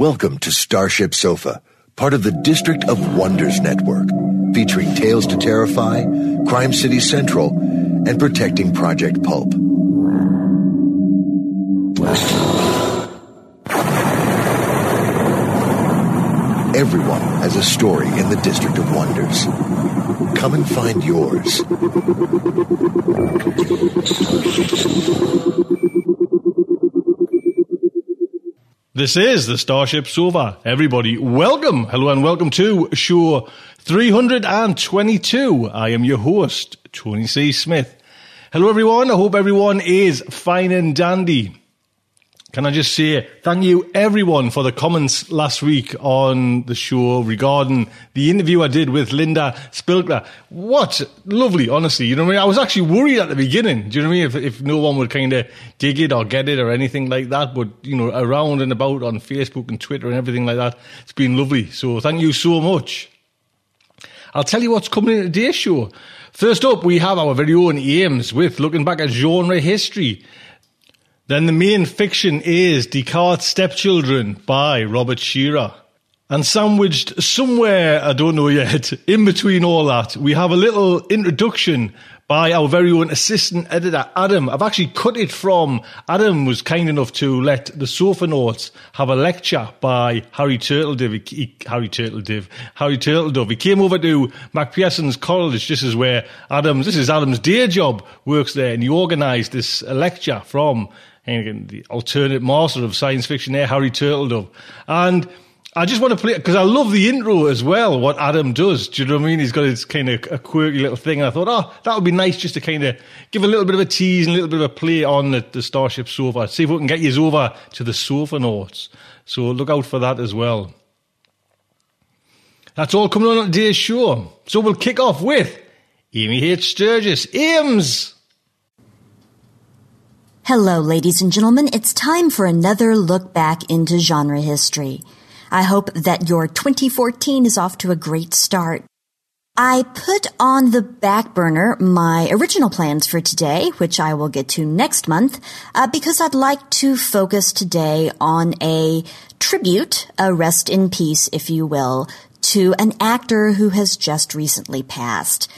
Welcome to Starship Sofa, part of the District of Wonders Network, featuring Tales to Terrify, Crime City Central, and Protecting Project Pulp. Everyone has a story in the District of Wonders. Come and find yours. This is the Starship Sofa. Everybody, welcome, hello, and welcome to show 322. I am your host, Tony C. Smith. Hello, everyone. I hope everyone is fine and dandy. Can I just say thank you everyone for the comments last week on the show regarding the interview I did with Linda Spilkler. What lovely, honestly. You know what I mean? I was actually worried at the beginning. Do you know what I mean? If, if no one would kind of dig it or get it or anything like that. But, you know, around and about on Facebook and Twitter and everything like that, it's been lovely. So thank you so much. I'll tell you what's coming in today's show. First up, we have our very own Ames with looking back at genre history. Then the main fiction is Descartes' Stepchildren by Robert Scherrer. And sandwiched somewhere, I don't know yet, in between all that, we have a little introduction by our very own assistant editor, Adam. I've actually cut it from, Adam was kind enough to let the Sofa Notes have a lecture by Harry Turtledove. He, Harry Turtledove. Harry Turtledove. He came over to Macpherson's College. This is where Adam's, this is Adam's day job, works there, and he organised this lecture from and the alternate master of science fiction there, Harry Turtledove. And I just want to play because I love the intro as well. What Adam does, do you know what I mean? He's got his kind of a quirky little thing, and I thought, oh, that would be nice just to kind of give a little bit of a tease and a little bit of a play on the, the Starship Sofa. See if we can get you over to the Sofa Notes. So look out for that as well. That's all coming on today's show. So we'll kick off with Amy H. Sturgis. Ames. Hello, ladies and gentlemen. It's time for another look back into genre history. I hope that your 2014 is off to a great start. I put on the back burner my original plans for today, which I will get to next month, uh, because I'd like to focus today on a tribute, a rest in peace, if you will, to an actor who has just recently passed.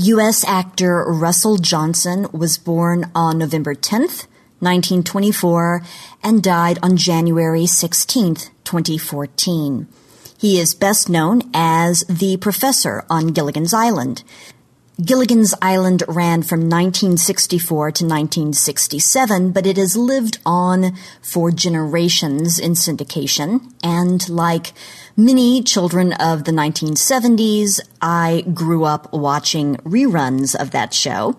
U.S. actor Russell Johnson was born on November 10th, 1924, and died on January 16th, 2014. He is best known as the professor on Gilligan's Island. Gilligan's Island ran from 1964 to 1967, but it has lived on for generations in syndication. And like many children of the 1970s, I grew up watching reruns of that show.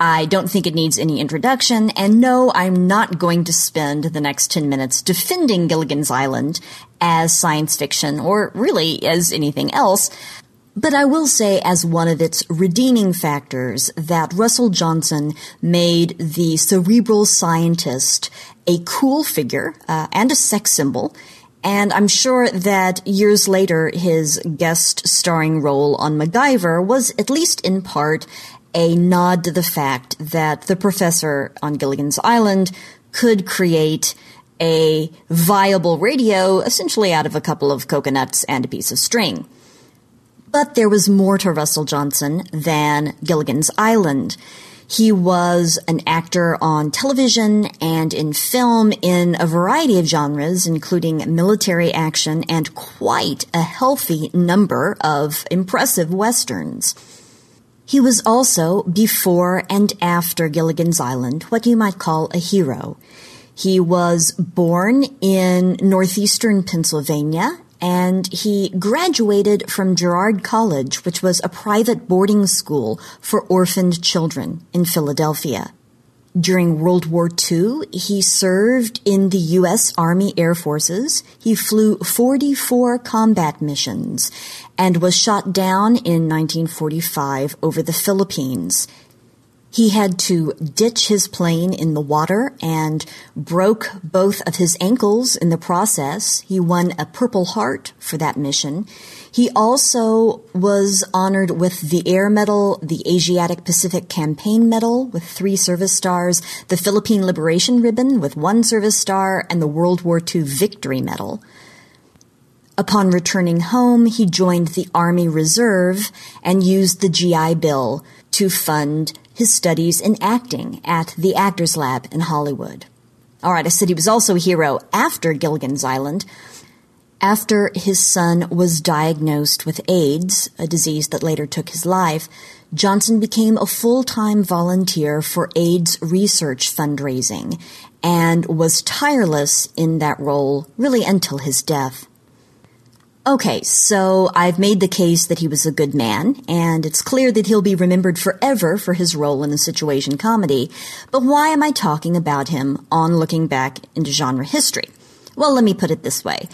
I don't think it needs any introduction, and no, I'm not going to spend the next 10 minutes defending Gilligan's Island as science fiction, or really as anything else. But I will say, as one of its redeeming factors, that Russell Johnson made the cerebral scientist a cool figure uh, and a sex symbol. And I'm sure that years later, his guest starring role on MacGyver was at least in part a nod to the fact that the professor on Gilligan's Island could create a viable radio essentially out of a couple of coconuts and a piece of string. But there was more to Russell Johnson than Gilligan's Island. He was an actor on television and in film in a variety of genres, including military action and quite a healthy number of impressive westerns. He was also, before and after Gilligan's Island, what you might call a hero. He was born in northeastern Pennsylvania and he graduated from Girard College, which was a private boarding school for orphaned children in Philadelphia. During World War II, he served in the U.S. Army Air Forces. He flew 44 combat missions and was shot down in 1945 over the Philippines. He had to ditch his plane in the water and broke both of his ankles in the process. He won a Purple Heart for that mission. He also was honored with the Air Medal, the Asiatic Pacific Campaign Medal with three service stars, the Philippine Liberation Ribbon with one service star, and the World War II Victory Medal. Upon returning home, he joined the Army Reserve and used the GI Bill to fund his studies in acting at the Actors Lab in Hollywood. All right, I said he was also a hero after Gilligan's Island. After his son was diagnosed with AIDS, a disease that later took his life, Johnson became a full time volunteer for AIDS research fundraising and was tireless in that role really until his death. Okay, so I've made the case that he was a good man, and it's clear that he'll be remembered forever for his role in the situation comedy. But why am I talking about him on looking back into genre history? Well, let me put it this way.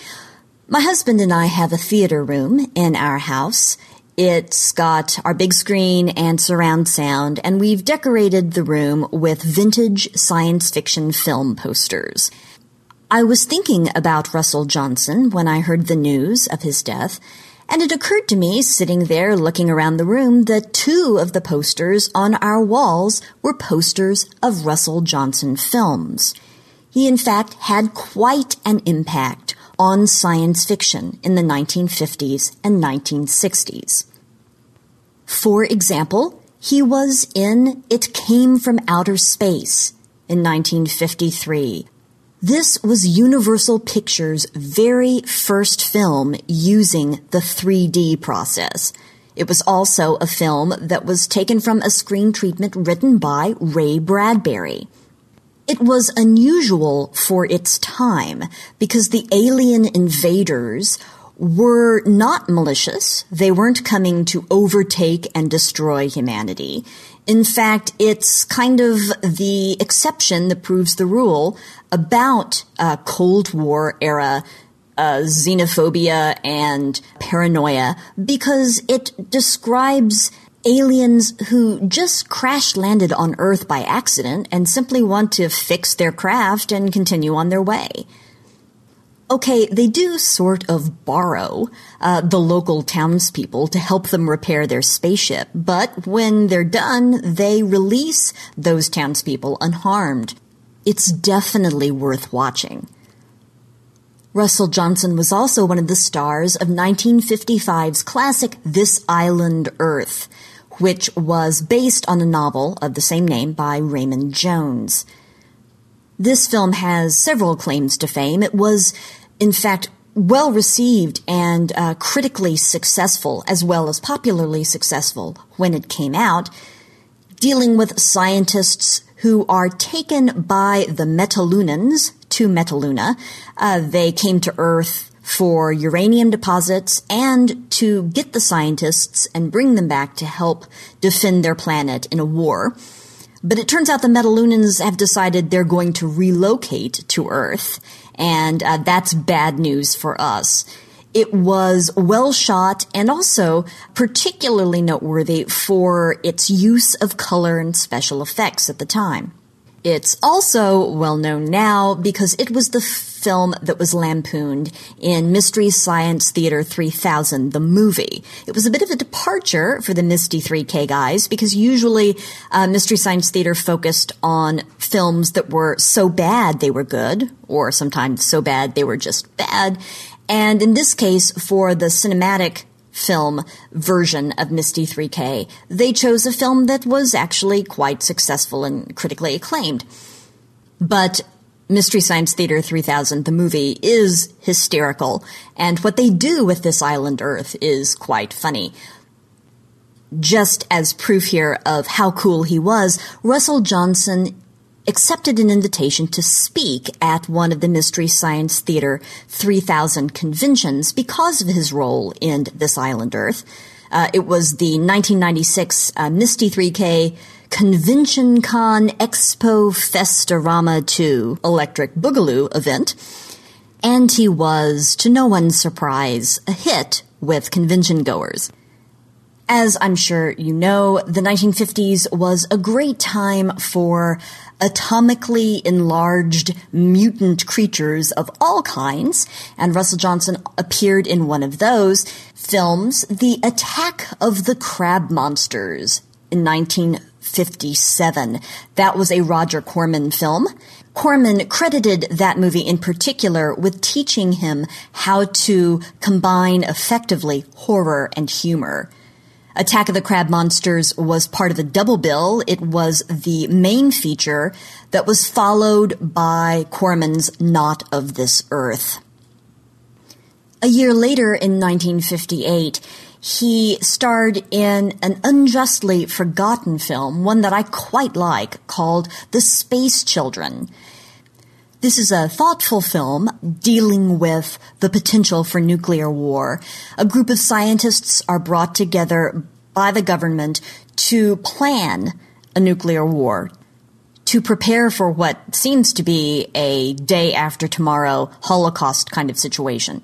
My husband and I have a theater room in our house. It's got our big screen and surround sound, and we've decorated the room with vintage science fiction film posters. I was thinking about Russell Johnson when I heard the news of his death, and it occurred to me, sitting there looking around the room, that two of the posters on our walls were posters of Russell Johnson films. He, in fact, had quite an impact on science fiction in the 1950s and 1960s. For example, he was in It Came from Outer Space in 1953, this was Universal Pictures' very first film using the 3D process. It was also a film that was taken from a screen treatment written by Ray Bradbury. It was unusual for its time because the alien invaders were not malicious. They weren't coming to overtake and destroy humanity. In fact, it's kind of the exception that proves the rule about uh, Cold War era uh, xenophobia and paranoia because it describes aliens who just crash landed on Earth by accident and simply want to fix their craft and continue on their way. Okay, they do sort of borrow uh, the local townspeople to help them repair their spaceship, but when they're done, they release those townspeople unharmed. It's definitely worth watching. Russell Johnson was also one of the stars of 1955's classic This Island Earth, which was based on a novel of the same name by Raymond Jones. This film has several claims to fame. It was, in fact, well received and uh, critically successful, as well as popularly successful when it came out, dealing with scientists who are taken by the Metalunans to Metaluna. Uh, they came to Earth for uranium deposits and to get the scientists and bring them back to help defend their planet in a war. But it turns out the Metalunans have decided they're going to relocate to Earth, and uh, that's bad news for us. It was well shot and also particularly noteworthy for its use of color and special effects at the time. It's also well known now because it was the film that was lampooned in Mystery Science Theater 3000, the movie. It was a bit of a departure for the MST3K guys because usually uh, Mystery Science Theater focused on films that were so bad they were good, or sometimes so bad they were just bad. And in this case, for the cinematic film version of MST3K. They chose a film that was actually quite successful and critically acclaimed. But Mystery Science Theater 3000, the movie, is hysterical, and what they do with this island Earth is quite funny. Just as proof here of how cool he was, Russell Johnson accepted an invitation to speak at one of the Mystery Science Theater 3000 conventions because of his role in This Island Earth. Uh, it was the 1996 uh, MST3K Convention Con Expo Festorama 2 Electric Boogaloo event. And he was, to no one's surprise, a hit with convention goers. As I'm sure you know, the 1950s was a great time for atomically enlarged mutant creatures of all kinds, and Russell Johnson appeared in one of those films, The Attack of the Crab Monsters, in 1957. That was a Roger Corman film. Corman credited that movie in particular with teaching him how to combine effectively horror and humor. Attack of the Crab Monsters was part of a double bill. It was the main feature that was followed by Corman's Not of This Earth. A year later, in 1958, he starred in an unjustly forgotten film, one that I quite like, called The Space Children. This is a thoughtful film dealing with the potential for nuclear war. A group of scientists are brought together by the government to plan a nuclear war, to prepare for what seems to be a day after tomorrow Holocaust kind of situation.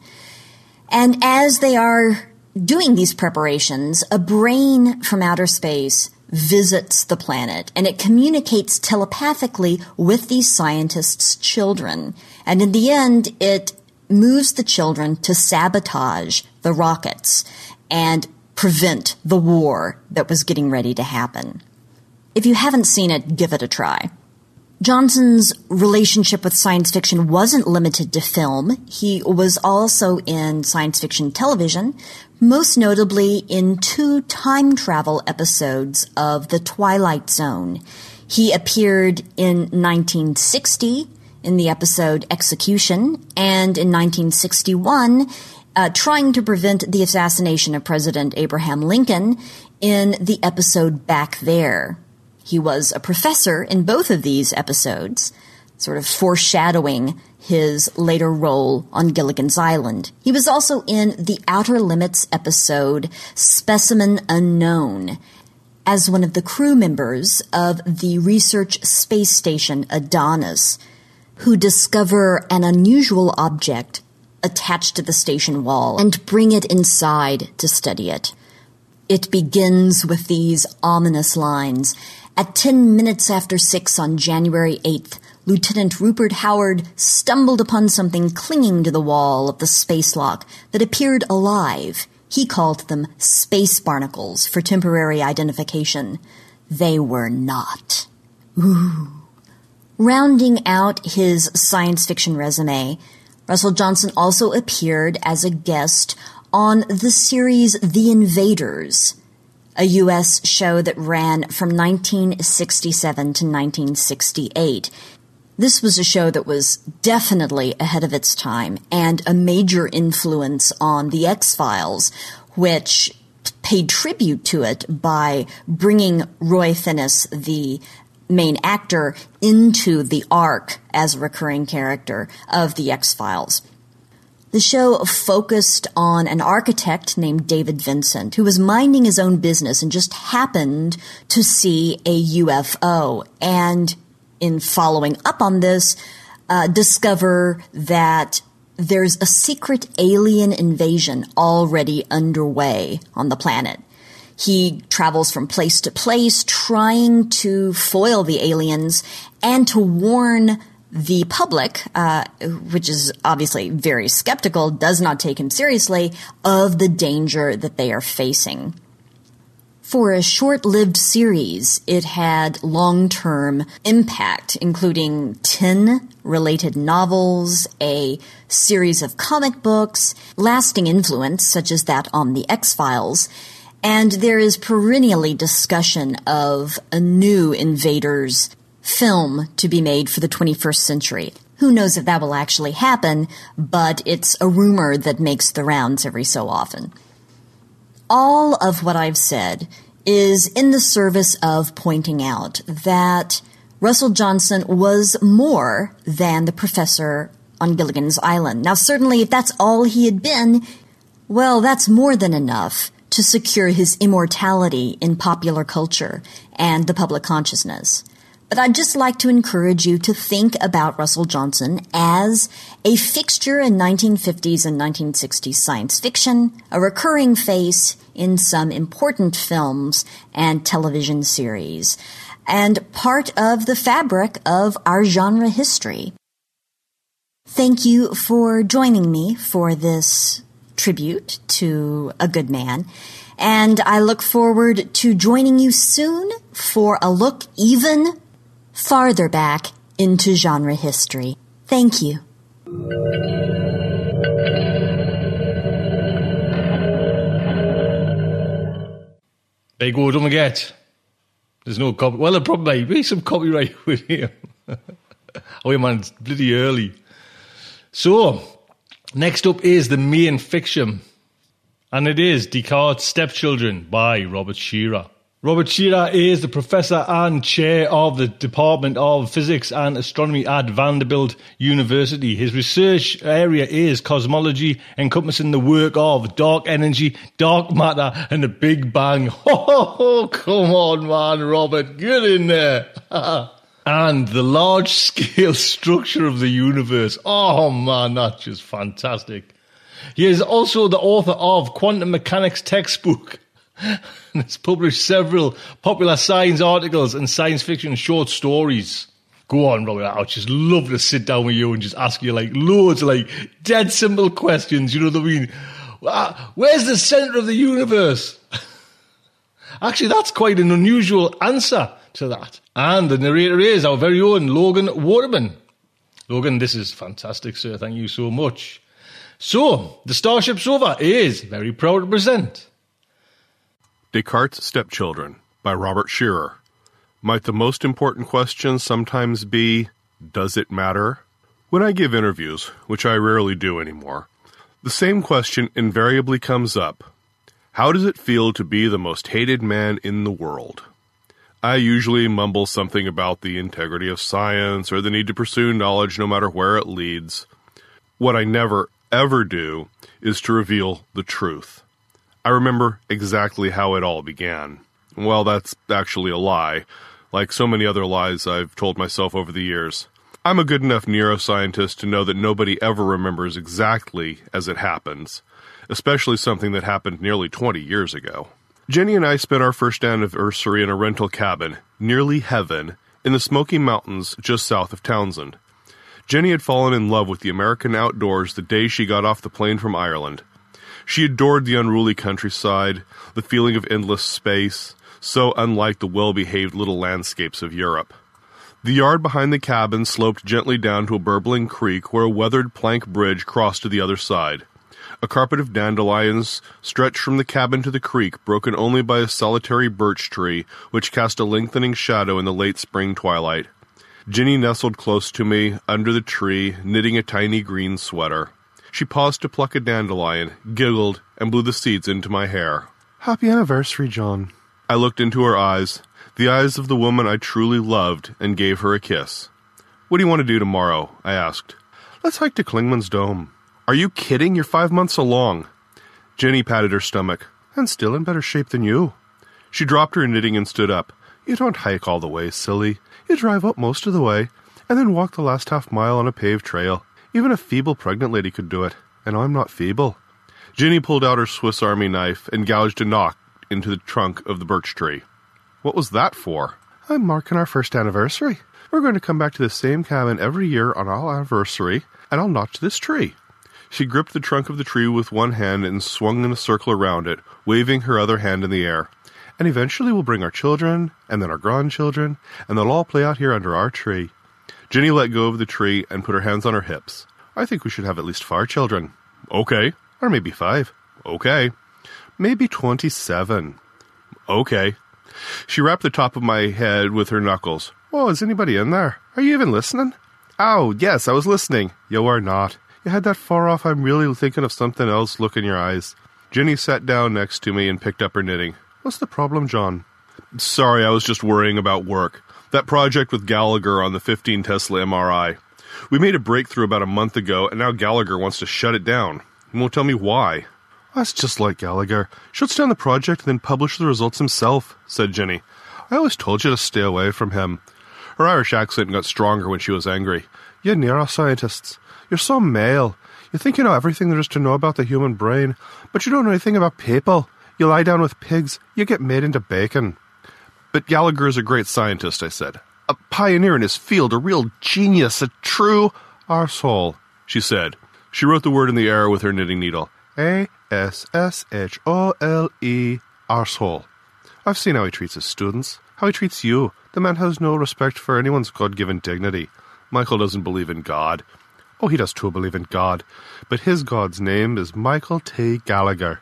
And as they are doing these preparations, a brain from outer space visits the planet and it communicates telepathically with these scientists' children. And in the end, it moves the children to sabotage the rockets and prevent the war that was getting ready to happen. If you haven't seen it, give it a try. Johnson's relationship with science fiction wasn't limited to film. He was also in science fiction television, most notably in two time travel episodes of The Twilight Zone. He appeared in 1960 in the episode Execution and in 1961 uh, trying to prevent the assassination of President Abraham Lincoln in the episode Back There. He was a professor in both of these episodes, sort of foreshadowing his later role on Gilligan's Island. He was also in the Outer Limits episode Specimen Unknown as one of the crew members of the research space station Adonis, who discover an unusual object attached to the station wall and bring it inside to study it. It begins with these ominous lines. At 10 minutes after 6 on January 8th, Lieutenant Rupert Howard stumbled upon something clinging to the wall of the space lock that appeared alive. He called them space barnacles for temporary identification. They were not. Ooh. Rounding out his science fiction resume, Russell Johnson also appeared as a guest on the series The Invaders, a U.S. show that ran from 1967 to 1968. This was a show that was definitely ahead of its time and a major influence on The X Files, which paid tribute to it by bringing Roy Thinnes, the main actor into the arc as a recurring character of the X Files. The show focused on an architect named David Vincent who was minding his own business and just happened to see a UFO. And in following up on this, uh, discover that there's a secret alien invasion already underway on the planet. He travels from place to place trying to foil the aliens and to warn the public, uh, which is obviously very skeptical, does not take him seriously, of the danger that they are facing. For a short lived series, it had long term impact, including 10 related novels, a series of comic books, lasting influence, such as that on The X Files, and there is perennially discussion of a new invaders film to be made for the 21st century. Who knows if that will actually happen, but it's a rumor that makes the rounds every so often all of what I've said is in the service of pointing out that Russell Johnson was more than the professor on Gilligan's Island. Now, certainly, if that's all he had been, well, that's more than enough to secure his immortality in popular culture and the public consciousness. But I'd just like to encourage you to think about Russell Johnson as a fixture in 1950s and 1960s science fiction, a recurring face in some important films and television series, and part of the fabric of our genre history. Thank you for joining me for this tribute to a good man. And I look forward to joining you soon for a look even farther back into genre history. Thank you. Big go, don't forget. There's no copy. Well, there probably be some copyright with him. oh, man, it's bloody early. So, next up is the main fiction, and it is Descartes' Stepchildren by Robert Scherrer. Robert Scherrer is the professor and chair of the Department of Physics and Astronomy at Vanderbilt University. His research area is cosmology, encompassing the work of dark energy, dark matter, and the Big Bang. Oh, come on, man, Robert, get in there. and the large scale structure of the universe. Oh, man, that's just fantastic. He is also the author of Quantum Mechanics textbook and has published several popular science articles and science fiction short stories. Go on, Robert. I'd just love to sit down with you and just ask you like loads of like dead simple questions. You know what I mean? Ah, where's the center of the universe? Actually, that's quite an unusual answer to that. And the narrator is our very own Logan Waterman. Logan, this is fantastic, sir. Thank you so much. So, the Starship Sofa is very proud to present Descartes' Stepchildren by Robert Scherrer. Might the most important question sometimes be Does it matter? When I give interviews, which I rarely do anymore, the same question invariably comes up How does it feel to be the most hated man in the world? I usually mumble something about the integrity of science or the need to pursue knowledge no matter where it leads. What I never, ever do is to reveal the truth. I remember exactly how it all began. Well, that's actually a lie, like so many other lies I've told myself over the years. I'm a good enough neuroscientist to know that nobody ever remembers exactly as it happens, especially something that happened nearly 20 years ago. Jenny and I spent our first anniversary in a rental cabin, nearly heaven, in the Smoky Mountains just south of Townsend. Jenny had fallen in love with the American outdoors the day she got off the plane from Ireland. She adored the unruly countryside, the feeling of endless space, so unlike the well behaved little landscapes of Europe. The yard behind the cabin sloped gently down to a burbling creek where a weathered plank bridge crossed to the other side. A carpet of dandelions stretched from the cabin to the creek, broken only by a solitary birch tree which cast a lengthening shadow in the late spring twilight. Jenny nestled close to me, under the tree, knitting a tiny green sweater. She paused to pluck a dandelion, giggled, and blew the seeds into my hair. Happy anniversary, John. I looked into her eyes, the eyes of the woman I truly loved, and gave her a kiss. What do you want to do tomorrow? I asked. Let's hike to Clingman's Dome. Are you kidding? You're five months along. Jenny patted her stomach. And still in better shape than you. She dropped her knitting and stood up. You don't hike all the way, silly. You drive up most of the way, and then walk the last half mile on a paved trail. Even a feeble pregnant lady could do it, and I'm not feeble. Ginny pulled out her Swiss Army knife and gouged a notch into the trunk of the birch tree. What was that for? I'm marking our first anniversary. We're going to come back to the same cabin every year on our anniversary, and I'll notch this tree. She gripped the trunk of the tree with one hand and swung in a circle around it, waving her other hand in the air. And eventually we'll bring our children, and then our grandchildren, and they'll all play out here under our tree. Jenny let go of the tree and put her hands on her hips. I think we should have at least four children. Okay. Or maybe five. Okay. Maybe 27. Okay. She rapped the top of my head with her knuckles. Oh, is anybody in there? Are you even listening? Oh, yes, I was listening. You are not. You had that far off, I'm really thinking of something else look in your eyes. Jenny sat down next to me and picked up her knitting. What's the problem, John? Sorry, I was just worrying about work. That project with Gallagher on the 15 Tesla MRI. We made a breakthrough about a month ago, and now Gallagher wants to shut it down. He won't tell me why. That's just like Gallagher. Shuts down the project and then publishes the results himself, said Jenny. I always told you to stay away from him. Her Irish accent got stronger when she was angry. You neuroscientists. You're so male. You think you know everything there is to know about the human brain, but you don't know anything about people. You lie down with pigs, you get made into bacon. But Gallagher is a great scientist, I said. A pioneer in his field, a real genius, a true arsehole, she said. She wrote the word in the air with her knitting needle. A S S H O L E, arsehole. I've seen how he treats his students, how he treats you. The man has no respect for anyone's God given dignity. Michael doesn't believe in God. Oh, he does too believe in God, but his God's name is Michael T. Gallagher.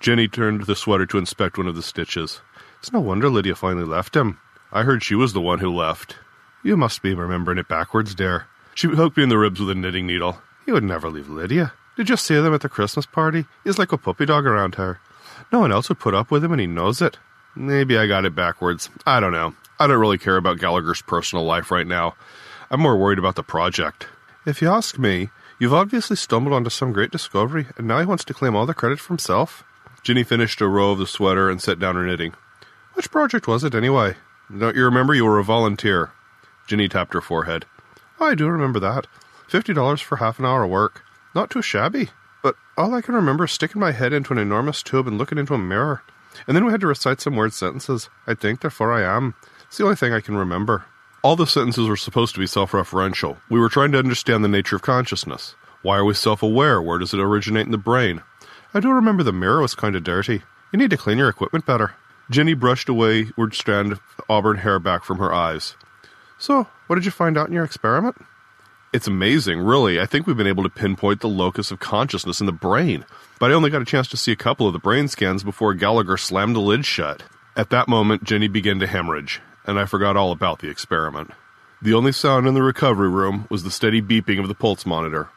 Jenny turned the sweater to inspect one of the stitches. It's no wonder Lydia finally left him. I heard she was the one who left. You must be remembering it backwards, dear. She hooked me in the ribs with a knitting needle. He would never leave Lydia. Did you see them at the Christmas party? He's like a puppy dog around her. No one else would put up with him, and he knows it. Maybe I got it backwards. I don't know. I don't really care about Gallagher's personal life right now. I'm more worried about the project. If you ask me, you've obviously stumbled onto some great discovery, and now he wants to claim all the credit for himself. Ginny finished a row of the sweater and set down her knitting. Which project was it, anyway? Don't you remember you were a volunteer? Ginny tapped her forehead. I do remember that. Fifty dollars for half an hour of work. Not too shabby. But all I can remember is sticking my head into an enormous tube and looking into a mirror. And then we had to recite some word sentences. I think, therefore I am. It's the only thing I can remember. All the sentences were supposed to be self referential. We were trying to understand the nature of consciousness. Why are we self aware? Where does it originate in the brain? I do remember the mirror was kind of dirty. You need to clean your equipment better. Jenny brushed a wayward strand of auburn hair back from her eyes. So, what did you find out in your experiment? It's amazing, really. I think we've been able to pinpoint the locus of consciousness in the brain. But I only got a chance to see a couple of the brain scans before Gallagher slammed the lid shut. At that moment, Jenny began to hemorrhage and I forgot all about the experiment. The only sound in the recovery room was the steady beeping of the pulse monitor.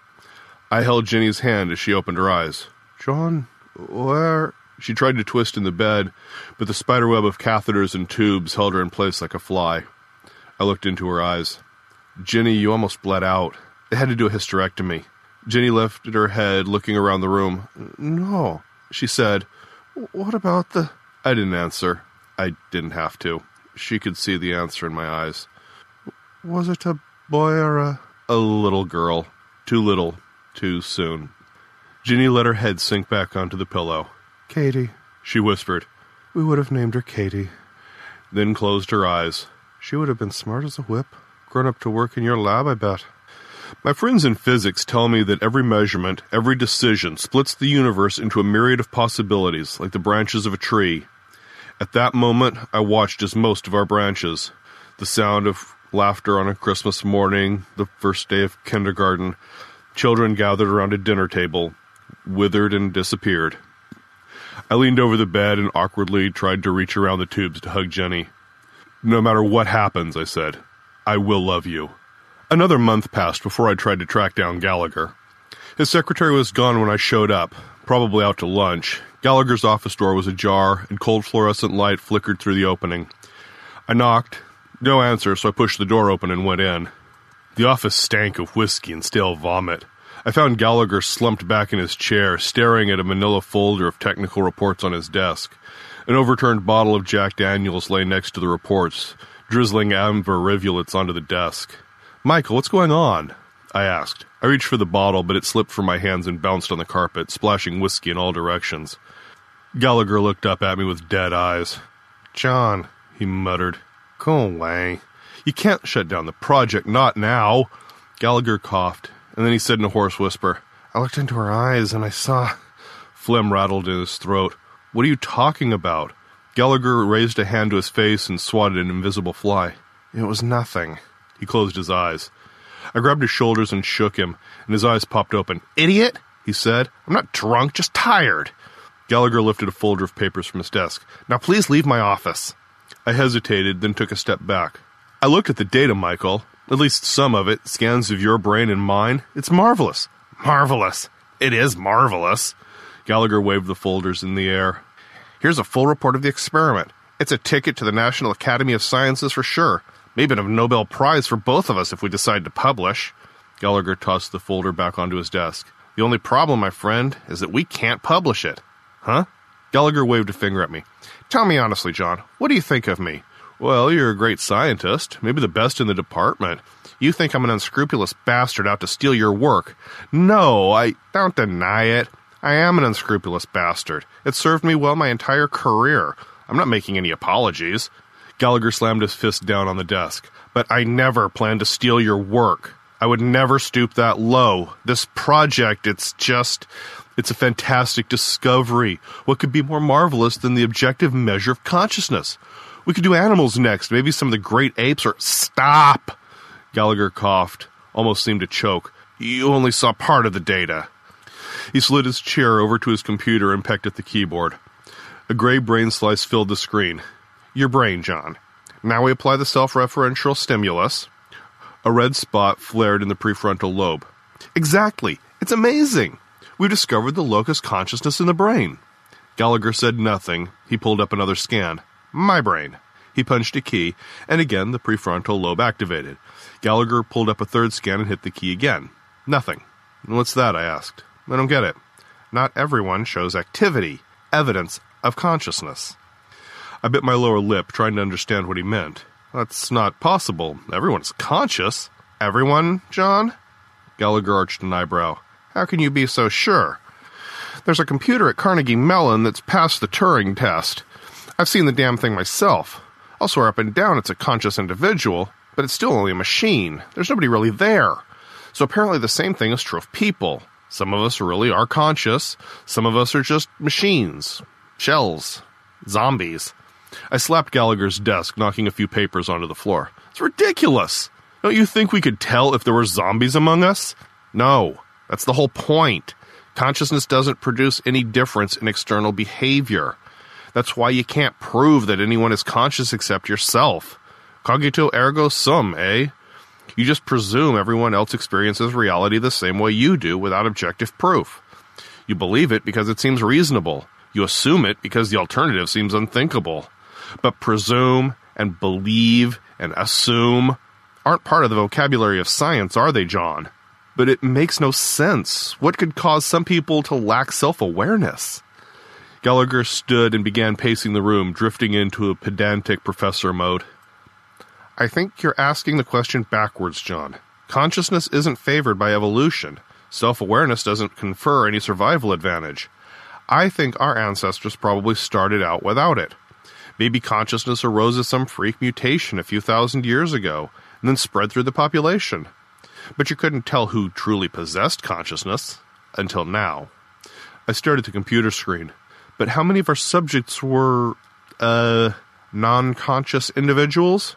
I held Jenny's hand as she opened her eyes. John, where? She tried to twist in the bed, but the spiderweb of catheters and tubes held her in place like a fly. I looked into her eyes. Jenny, you almost bled out. They had to do a hysterectomy. Jenny lifted her head, looking around the room. No, she said. What about the. I didn't answer. I didn't have to. She could see the answer in my eyes. Was it a boy or a. A little girl. Too little. Too soon. Ginny let her head sink back onto the pillow. Katie, she whispered. We would have named her Katie. Then closed her eyes. She would have been smart as a whip. Grown up to work in your lab, I bet. My friends in physics tell me that every measurement, every decision splits the universe into a myriad of possibilities, like the branches of a tree. At that moment, I watched as most of our branches, the sound of laughter on a Christmas morning, the first day of kindergarten, children gathered around a dinner table, withered and disappeared. I leaned over the bed and awkwardly tried to reach around the tubes to hug Jenny. No matter what happens, I said, I will love you. Another month passed before I tried to track down Gallagher. His secretary was gone when I showed up, probably out to lunch, Gallagher's office door was ajar, and cold fluorescent light flickered through the opening. I knocked. No answer, so I pushed the door open and went in. The office stank of whiskey and stale vomit. I found Gallagher slumped back in his chair, staring at a manila folder of technical reports on his desk. An overturned bottle of Jack Daniels lay next to the reports, drizzling amber rivulets onto the desk. Michael, what's going on? I asked. I reached for the bottle, but it slipped from my hands and bounced on the carpet, splashing whiskey in all directions. Gallagher looked up at me with dead eyes. John, he muttered, go away. You can't shut down the project, not now. Gallagher coughed, and then he said in a hoarse whisper, I looked into her eyes and I saw. Phlegm rattled in his throat. What are you talking about? Gallagher raised a hand to his face and swatted an invisible fly. It was nothing. He closed his eyes. I grabbed his shoulders and shook him, and his eyes popped open. Idiot, he said. I'm not drunk, just tired. Gallagher lifted a folder of papers from his desk. Now please leave my office. I hesitated, then took a step back. I looked at the data, Michael. At least some of it, scans of your brain and mine. It's marvelous. Marvelous. It is marvelous. Gallagher waved the folders in the air. Here's a full report of the experiment. It's a ticket to the National Academy of Sciences for sure. Maybe a Nobel Prize for both of us if we decide to publish. Gallagher tossed the folder back onto his desk. The only problem, my friend, is that we can't publish it. Huh? Gallagher waved a finger at me. Tell me honestly, John, what do you think of me? Well, you're a great scientist, maybe the best in the department. You think I'm an unscrupulous bastard out to steal your work. No, I don't deny it. I am an unscrupulous bastard. It served me well my entire career. I'm not making any apologies. Gallagher slammed his fist down on the desk. But I never planned to steal your work. I would never stoop that low. This project, it's just. It's a fantastic discovery. What could be more marvelous than the objective measure of consciousness? We could do animals next, maybe some of the great apes or. Stop! Gallagher coughed, almost seemed to choke. You only saw part of the data. He slid his chair over to his computer and pecked at the keyboard. A gray brain slice filled the screen. Your brain, John. Now we apply the self referential stimulus. A red spot flared in the prefrontal lobe. Exactly. It's amazing. We've discovered the locus consciousness in the brain. Gallagher said nothing. He pulled up another scan. My brain. He punched a key, and again the prefrontal lobe activated. Gallagher pulled up a third scan and hit the key again. Nothing. What's that? I asked. I don't get it. Not everyone shows activity, evidence of consciousness. I bit my lower lip, trying to understand what he meant. That's not possible. Everyone's conscious. Everyone, John? Gallagher arched an eyebrow. How can you be so sure? There's a computer at Carnegie Mellon that's passed the Turing test. I've seen the damn thing myself. I'll swear up and down it's a conscious individual, but it's still only a machine. There's nobody really there. So apparently the same thing is true of people. Some of us really are conscious, some of us are just machines, shells, zombies. I slapped Gallagher's desk, knocking a few papers onto the floor. It's ridiculous! Don't you think we could tell if there were zombies among us? No, that's the whole point. Consciousness doesn't produce any difference in external behavior. That's why you can't prove that anyone is conscious except yourself. Cogito ergo sum, eh? You just presume everyone else experiences reality the same way you do without objective proof. You believe it because it seems reasonable. You assume it because the alternative seems unthinkable. But presume and believe and assume aren't part of the vocabulary of science, are they, John? But it makes no sense. What could cause some people to lack self awareness? Gallagher stood and began pacing the room, drifting into a pedantic professor mode. I think you're asking the question backwards, John. Consciousness isn't favored by evolution. Self awareness doesn't confer any survival advantage. I think our ancestors probably started out without it. Maybe consciousness arose as some freak mutation a few thousand years ago and then spread through the population. But you couldn't tell who truly possessed consciousness until now. I stared at the computer screen. But how many of our subjects were, uh, non conscious individuals?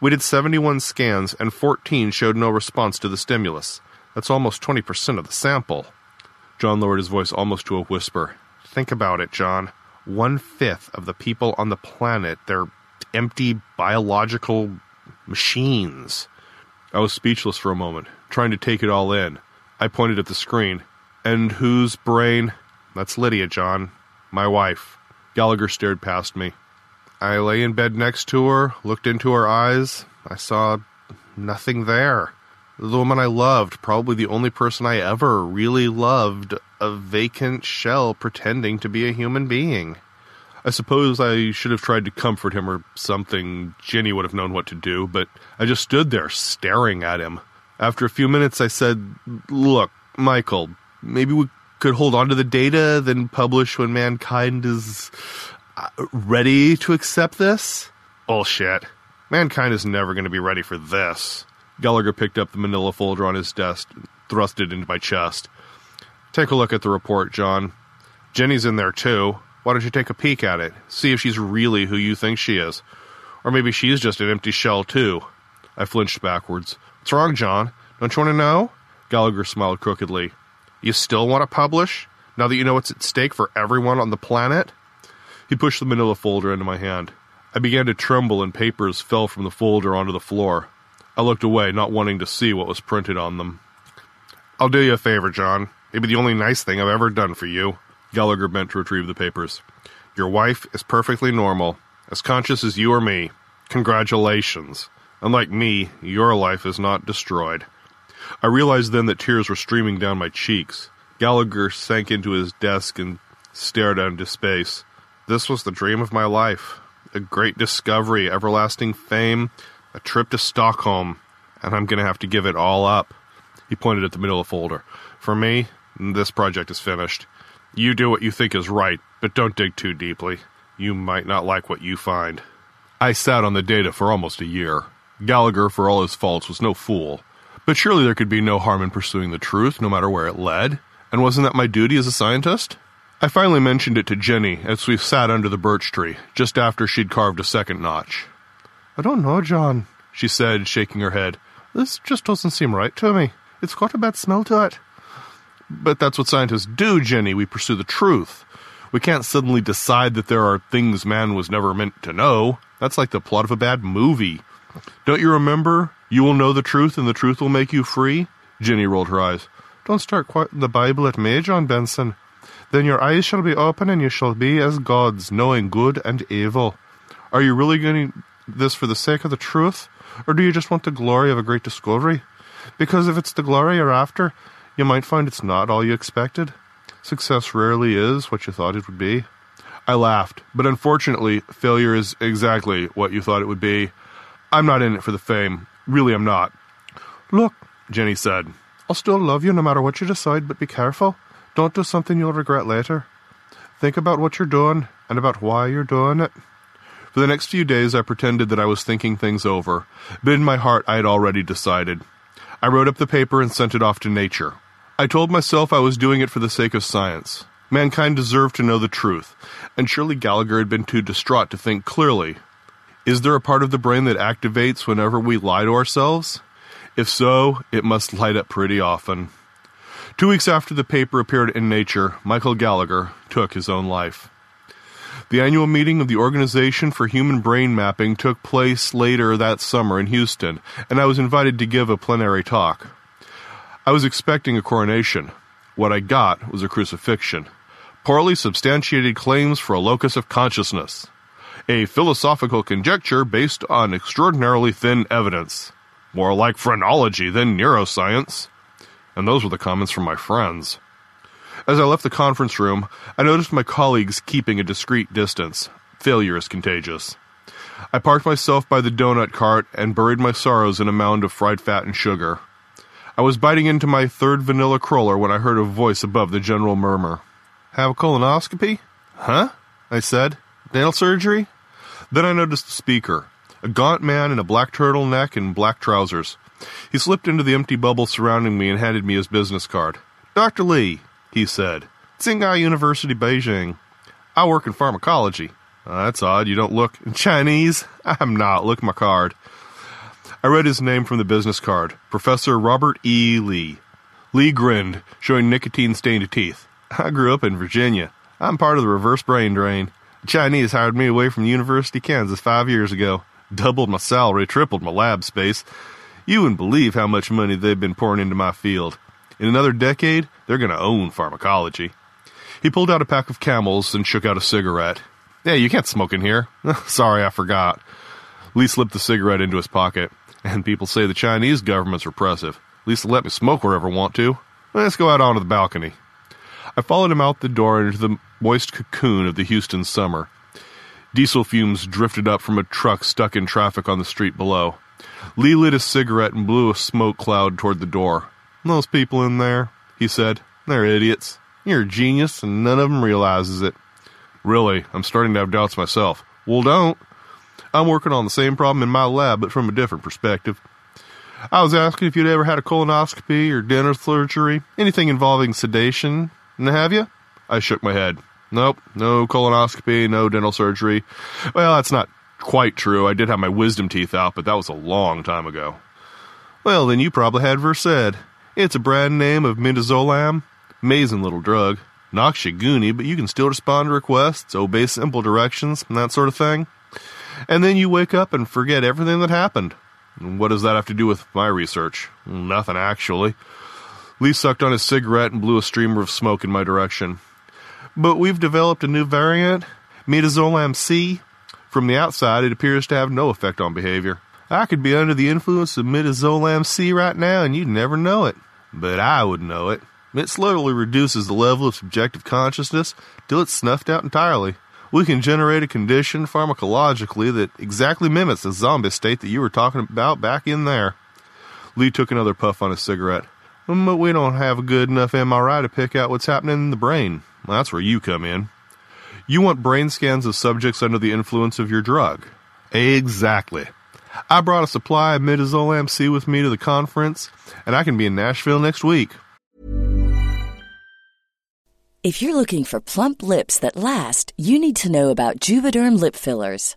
We did 71 scans and 14 showed no response to the stimulus. That's almost 20% of the sample. John lowered his voice almost to a whisper. Think about it, John. One fifth of the people on the planet, they're empty biological machines. I was speechless for a moment, trying to take it all in. I pointed at the screen. And whose brain? That's Lydia, John. My wife. Gallagher stared past me. I lay in bed next to her, looked into her eyes. I saw nothing there. The woman I loved, probably the only person I ever really loved, a vacant shell pretending to be a human being. I suppose I should have tried to comfort him or something. Jenny would have known what to do, but I just stood there staring at him. After a few minutes, I said, Look, Michael, maybe we could hold on to the data, then publish when mankind is uh, ready to accept this? Bullshit. Mankind is never going to be ready for this. Gallagher picked up the manila folder on his desk thrust it into my chest. Take a look at the report, John. Jenny's in there too. Why don't you take a peek at it? See if she's really who you think she is. Or maybe she's just an empty shell too. I flinched backwards. What's wrong, John? Don't you want to know? Gallagher smiled crookedly. You still want to publish? Now that you know what's at stake for everyone on the planet? He pushed the manila folder into my hand. I began to tremble and papers fell from the folder onto the floor. I looked away, not wanting to see what was printed on them. I'll do you a favor, John. It'd be the only nice thing I've ever done for you. Gallagher bent to retrieve the papers. Your wife is perfectly normal, as conscious as you or me. Congratulations. Unlike me, your life is not destroyed. I realized then that tears were streaming down my cheeks. Gallagher sank into his desk and stared out into space. This was the dream of my life. A great discovery, everlasting fame, a trip to Stockholm, and I'm going to have to give it all up. He pointed at the middle of the folder. For me, this project is finished. You do what you think is right, but don't dig too deeply. You might not like what you find. I sat on the data for almost a year. Gallagher, for all his faults, was no fool. But surely there could be no harm in pursuing the truth, no matter where it led. And wasn't that my duty as a scientist? I finally mentioned it to Jenny as we sat under the birch tree, just after she'd carved a second notch. I don't know, John, she said, shaking her head. This just doesn't seem right to me. It's got a bad smell to it. But that's what scientists do, Jenny. We pursue the truth. We can't suddenly decide that there are things man was never meant to know. That's like the plot of a bad movie. Don't you remember? You will know the truth, and the truth will make you free? Jenny rolled her eyes. Don't start quoting the Bible at me, John Benson. Then your eyes shall be open, and you shall be as gods, knowing good and evil. Are you really doing this for the sake of the truth, or do you just want the glory of a great discovery? Because if it's the glory you're after, you might find it's not all you expected. Success rarely is what you thought it would be. I laughed, but unfortunately, failure is exactly what you thought it would be. I'm not in it for the fame. Really, I'm not. Look, Jenny said, I'll still love you no matter what you decide, but be careful. Don't do something you'll regret later. Think about what you're doing and about why you're doing it. For the next few days, I pretended that I was thinking things over, but in my heart, I had already decided. I wrote up the paper and sent it off to nature. I told myself I was doing it for the sake of science. Mankind deserved to know the truth, and surely Gallagher had been too distraught to think clearly. Is there a part of the brain that activates whenever we lie to ourselves? If so, it must light up pretty often. Two weeks after the paper appeared in Nature, Michael Gallagher took his own life. The annual meeting of the Organization for Human Brain Mapping took place later that summer in Houston, and I was invited to give a plenary talk. I was expecting a coronation. What I got was a crucifixion. Poorly substantiated claims for a locus of consciousness. A philosophical conjecture based on extraordinarily thin evidence. More like phrenology than neuroscience. And those were the comments from my friends. As I left the conference room, I noticed my colleagues keeping a discreet distance. Failure is contagious. I parked myself by the donut cart and buried my sorrows in a mound of fried fat and sugar. I was biting into my third vanilla cruller when I heard a voice above the general murmur. Have a colonoscopy? Huh? I said. Nail surgery? Then I noticed the speaker, a gaunt man in a black turtleneck and black trousers. He slipped into the empty bubble surrounding me and handed me his business card. Dr. Lee, he said. Tsinghua University, Beijing. I work in pharmacology. Uh, that's odd. You don't look Chinese. I'm not. Look at my card. I read his name from the business card Professor Robert E. Lee. Lee grinned, showing nicotine stained teeth. I grew up in Virginia. I'm part of the reverse brain drain. Chinese hired me away from University, Kansas five years ago. Doubled my salary, tripled my lab space. You wouldn't believe how much money they've been pouring into my field. In another decade, they're going to own pharmacology. He pulled out a pack of camels and shook out a cigarette. Yeah, you can't smoke in here. Sorry, I forgot. Lee slipped the cigarette into his pocket. And people say the Chinese government's repressive. At least let me smoke wherever I want to. Let's go out onto the balcony. I followed him out the door into the moist cocoon of the Houston summer. Diesel fumes drifted up from a truck stuck in traffic on the street below. Lee lit a cigarette and blew a smoke cloud toward the door. Those people in there, he said, they're idiots. You're a genius, and none of them realizes it. Really, I'm starting to have doubts myself. Well, don't. I'm working on the same problem in my lab, but from a different perspective. I was asking if you'd ever had a colonoscopy or dental surgery, anything involving sedation, and have you? I shook my head. Nope, no colonoscopy, no dental surgery. Well, that's not quite true. I did have my wisdom teeth out, but that was a long time ago. Well, then you probably had Versed. It's a brand name of midazolam. Amazing little drug. Knocks you goony, but you can still respond to requests, obey simple directions, and that sort of thing. And then you wake up and forget everything that happened. What does that have to do with my research? Nothing, actually. Lee sucked on his cigarette and blew a streamer of smoke in my direction. But we've developed a new variant, midazolam C. From the outside, it appears to have no effect on behavior. I could be under the influence of midazolam C right now and you'd never know it. But I would know it. It slowly reduces the level of subjective consciousness till it's snuffed out entirely. We can generate a condition pharmacologically that exactly mimics the zombie state that you were talking about back in there. Lee took another puff on his cigarette. Mm, but we don't have a good enough MRI to pick out what's happening in the brain. Well, that's where you come in. You want brain scans of subjects under the influence of your drug. Exactly. I brought a supply of midazolam C with me to the conference, and I can be in Nashville next week. If you're looking for plump lips that last, you need to know about Juvederm lip fillers.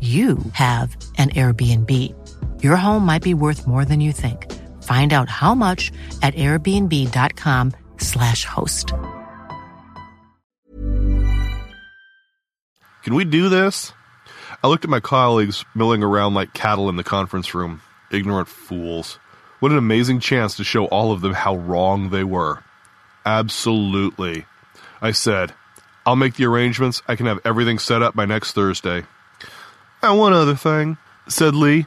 you have an Airbnb. Your home might be worth more than you think. Find out how much at airbnb.com/slash host. Can we do this? I looked at my colleagues milling around like cattle in the conference room. Ignorant fools. What an amazing chance to show all of them how wrong they were. Absolutely. I said, I'll make the arrangements. I can have everything set up by next Thursday. And one other thing, said Lee.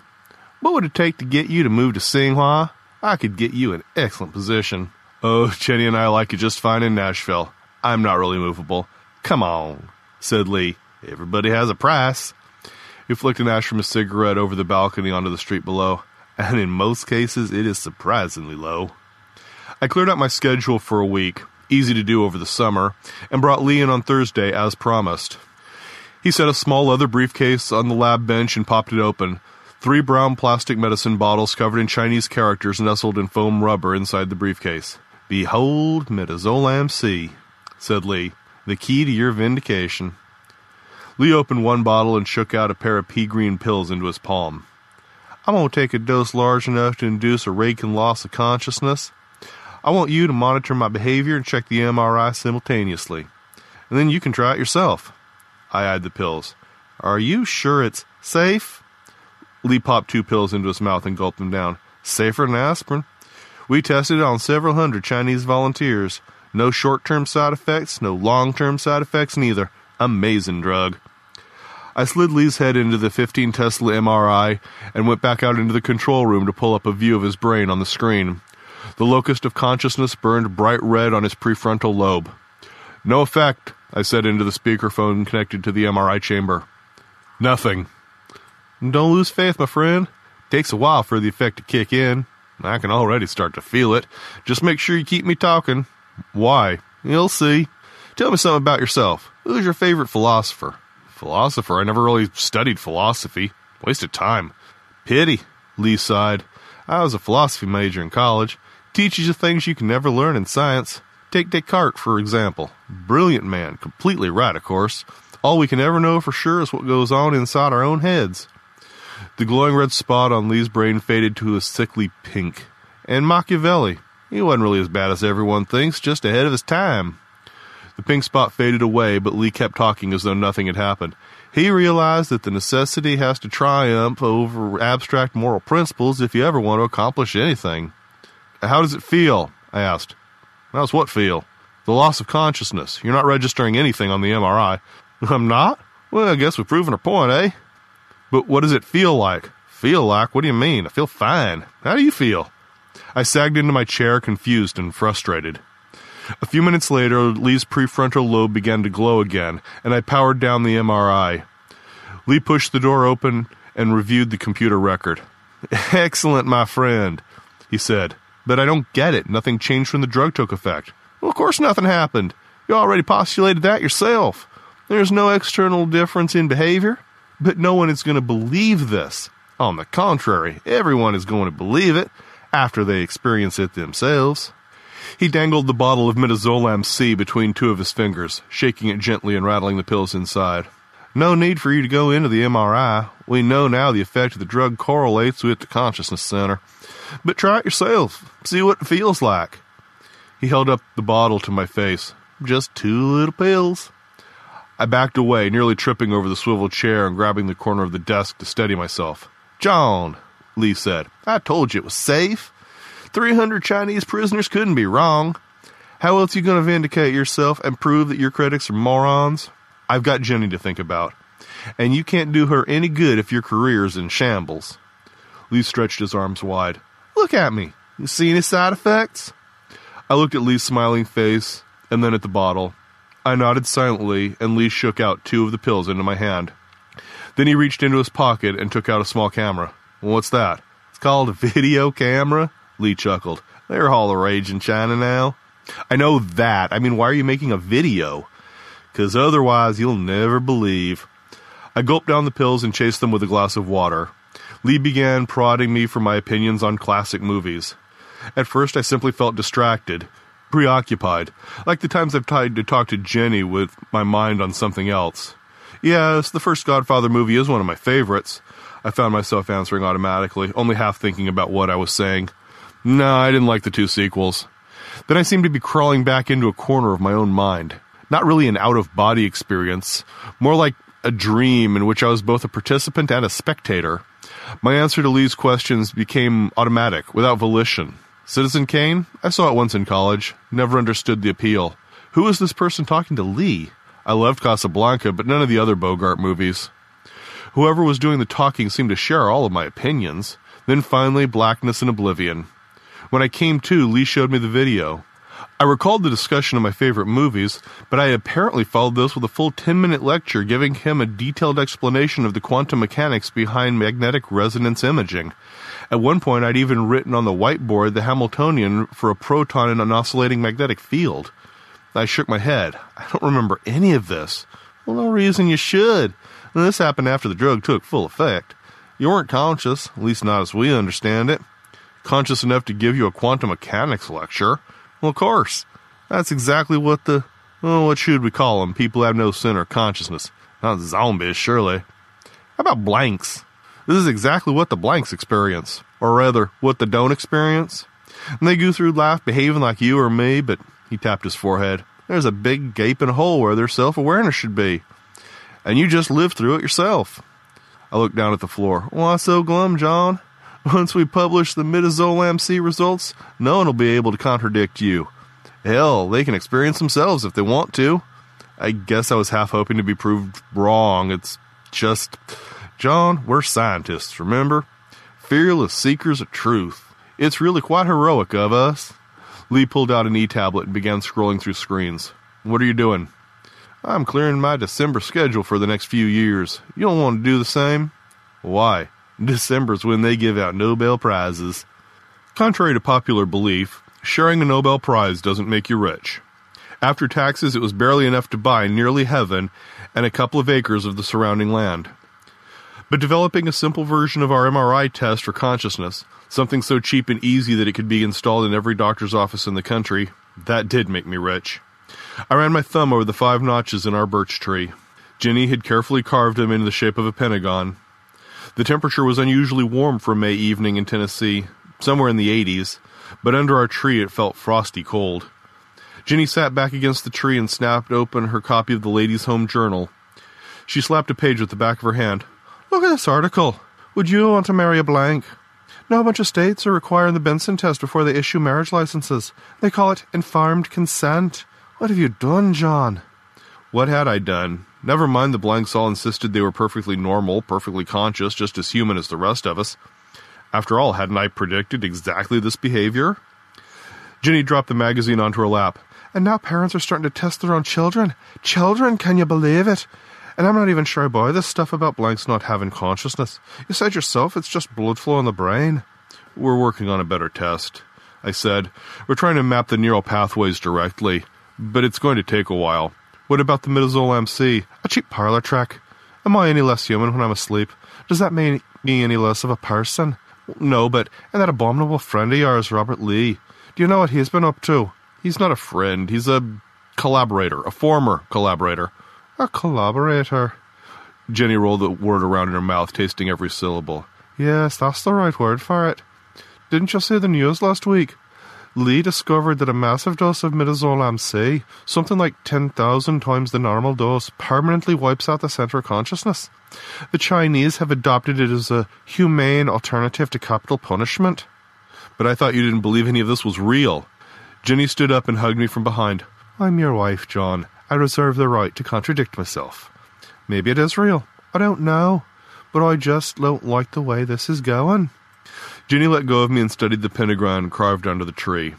What would it take to get you to move to Tsinghua? I could get you an excellent position. Oh, Jenny and I like it just fine in Nashville. I'm not really movable. Come on, said Lee. Everybody has a price. He flicked an ash from his cigarette over the balcony onto the street below, and in most cases it is surprisingly low. I cleared out my schedule for a week, easy to do over the summer, and brought Lee in on Thursday as promised. He set a small leather briefcase on the lab bench and popped it open. Three brown plastic medicine bottles covered in Chinese characters nestled in foam rubber inside the briefcase. Behold, midazolam C, said Lee, the key to your vindication. Lee opened one bottle and shook out a pair of pea green pills into his palm. I'm going to take a dose large enough to induce a raking loss of consciousness. I want you to monitor my behavior and check the MRI simultaneously. And then you can try it yourself. I eyed the pills. Are you sure it's safe? Lee popped two pills into his mouth and gulped them down. Safer than aspirin. We tested it on several hundred Chinese volunteers. No short term side effects, no long term side effects neither. Amazing drug. I slid Lee's head into the 15 Tesla MRI and went back out into the control room to pull up a view of his brain on the screen. The locus of consciousness burned bright red on his prefrontal lobe. No effect, I said into the speakerphone connected to the MRI chamber. Nothing. Don't lose faith, my friend. Takes a while for the effect to kick in. I can already start to feel it. Just make sure you keep me talking. Why? You'll see. Tell me something about yourself. Who's your favorite philosopher? Philosopher? I never really studied philosophy. Wasted time. Pity. Lee sighed. I was a philosophy major in college. Teaches you things you can never learn in science. Take Descartes, for example. Brilliant man. Completely right, of course. All we can ever know for sure is what goes on inside our own heads. The glowing red spot on Lee's brain faded to a sickly pink. And Machiavelli. He wasn't really as bad as everyone thinks, just ahead of his time. The pink spot faded away, but Lee kept talking as though nothing had happened. He realized that the necessity has to triumph over abstract moral principles if you ever want to accomplish anything. How does it feel? I asked. How's what feel? The loss of consciousness. You're not registering anything on the MRI. I'm not? Well, I guess we've proven our point, eh? But what does it feel like? Feel like? What do you mean? I feel fine. How do you feel? I sagged into my chair, confused and frustrated. A few minutes later, Lee's prefrontal lobe began to glow again, and I powered down the MRI. Lee pushed the door open and reviewed the computer record. Excellent, my friend, he said. But I don't get it. Nothing changed when the drug took effect. Well, of course nothing happened. You already postulated that yourself. There's no external difference in behavior. But no one is going to believe this. On the contrary, everyone is going to believe it after they experience it themselves. He dangled the bottle of midazolam C between two of his fingers, shaking it gently and rattling the pills inside. No need for you to go into the MRI. We know now the effect of the drug correlates with the consciousness center. But try it yourself. See what it feels like. He held up the bottle to my face. Just two little pills. I backed away, nearly tripping over the swivel chair and grabbing the corner of the desk to steady myself. John, Lee said, I told you it was safe. 300 Chinese prisoners couldn't be wrong. How else are you going to vindicate yourself and prove that your critics are morons? I've got Jenny to think about. And you can't do her any good if your career's in shambles. Lee stretched his arms wide. Look at me. You see any side effects? I looked at Lee's smiling face and then at the bottle. I nodded silently, and Lee shook out two of the pills into my hand. Then he reached into his pocket and took out a small camera. What's that? It's called a video camera? Lee chuckled. They're all the rage in China now. I know that. I mean, why are you making a video? Because otherwise you'll never believe. I gulped down the pills and chased them with a glass of water. Lee began prodding me for my opinions on classic movies. At first, I simply felt distracted, preoccupied, like the times I've tried to talk to Jenny with my mind on something else. Yes, the first Godfather movie is one of my favorites. I found myself answering automatically, only half thinking about what I was saying. No, I didn't like the two sequels. Then I seemed to be crawling back into a corner of my own mind. Not really an out of body experience, more like a dream in which I was both a participant and a spectator. My answer to Lee's questions became automatic, without volition. Citizen Kane? I saw it once in college. Never understood the appeal. Who is this person talking to Lee? I loved Casablanca, but none of the other Bogart movies. Whoever was doing the talking seemed to share all of my opinions. Then finally, blackness and oblivion. When I came to, Lee showed me the video. I recalled the discussion of my favorite movies, but I apparently followed this with a full 10 minute lecture giving him a detailed explanation of the quantum mechanics behind magnetic resonance imaging. At one point, I'd even written on the whiteboard the Hamiltonian for a proton in an oscillating magnetic field. I shook my head. I don't remember any of this. Well, no reason you should. And this happened after the drug took full effect. You weren't conscious, at least not as we understand it. Conscious enough to give you a quantum mechanics lecture. Well, of course. That's exactly what the, oh, what should we call them? People have no center of consciousness. Not zombies, surely. How about blanks? This is exactly what the blanks experience, or rather, what the don't experience. And they go through life behaving like you or me, but he tapped his forehead. There's a big gaping hole where their self awareness should be. And you just live through it yourself. I looked down at the floor. Why so glum, John? Once we publish the midazolam C results, no one will be able to contradict you. Hell, they can experience themselves if they want to. I guess I was half hoping to be proved wrong. It's just, John, we're scientists, remember? Fearless seekers of truth. It's really quite heroic of us. Lee pulled out an e tablet and began scrolling through screens. What are you doing? I'm clearing my December schedule for the next few years. You don't want to do the same? Why? December's when they give out Nobel Prizes. Contrary to popular belief, sharing a Nobel Prize doesn't make you rich. After taxes, it was barely enough to buy nearly heaven and a couple of acres of the surrounding land. But developing a simple version of our MRI test for consciousness, something so cheap and easy that it could be installed in every doctor's office in the country, that did make me rich. I ran my thumb over the five notches in our birch tree. Jenny had carefully carved them into the shape of a pentagon. The temperature was unusually warm for a May evening in Tennessee, somewhere in the 80s, but under our tree it felt frosty cold. Jenny sat back against the tree and snapped open her copy of the Ladies' Home Journal. She slapped a page with the back of her hand. Look at this article. Would you want to marry a blank? Now a bunch of states are requiring the Benson test before they issue marriage licenses. They call it informed consent. What have you done, John? What had I done? Never mind the blanks all insisted they were perfectly normal, perfectly conscious, just as human as the rest of us. After all, hadn't I predicted exactly this behavior? Jenny dropped the magazine onto her lap. And now parents are starting to test their own children. Children, can you believe it? And I'm not even sure I buy this stuff about blanks not having consciousness. You said yourself it's just blood flow in the brain. We're working on a better test. I said, We're trying to map the neural pathways directly, but it's going to take a while. What about the midazolam C? A cheap parlor trick. Am I any less human when I'm asleep? Does that make me any less of a person? No, but and that abominable friend of yours, Robert Lee. Do you know what he's been up to? He's not a friend. He's a collaborator, a former collaborator. A collaborator. Jenny rolled the word around in her mouth, tasting every syllable. Yes, that's the right word for it. Didn't you see the news last week? Lee discovered that a massive dose of midazole C, something like 10,000 times the normal dose, permanently wipes out the center of consciousness. The Chinese have adopted it as a humane alternative to capital punishment. But I thought you didn't believe any of this was real. Jenny stood up and hugged me from behind. I'm your wife, John. I reserve the right to contradict myself. Maybe it is real. I don't know. But I just don't like the way this is going. Jenny let go of me and studied the pentagon carved under the tree.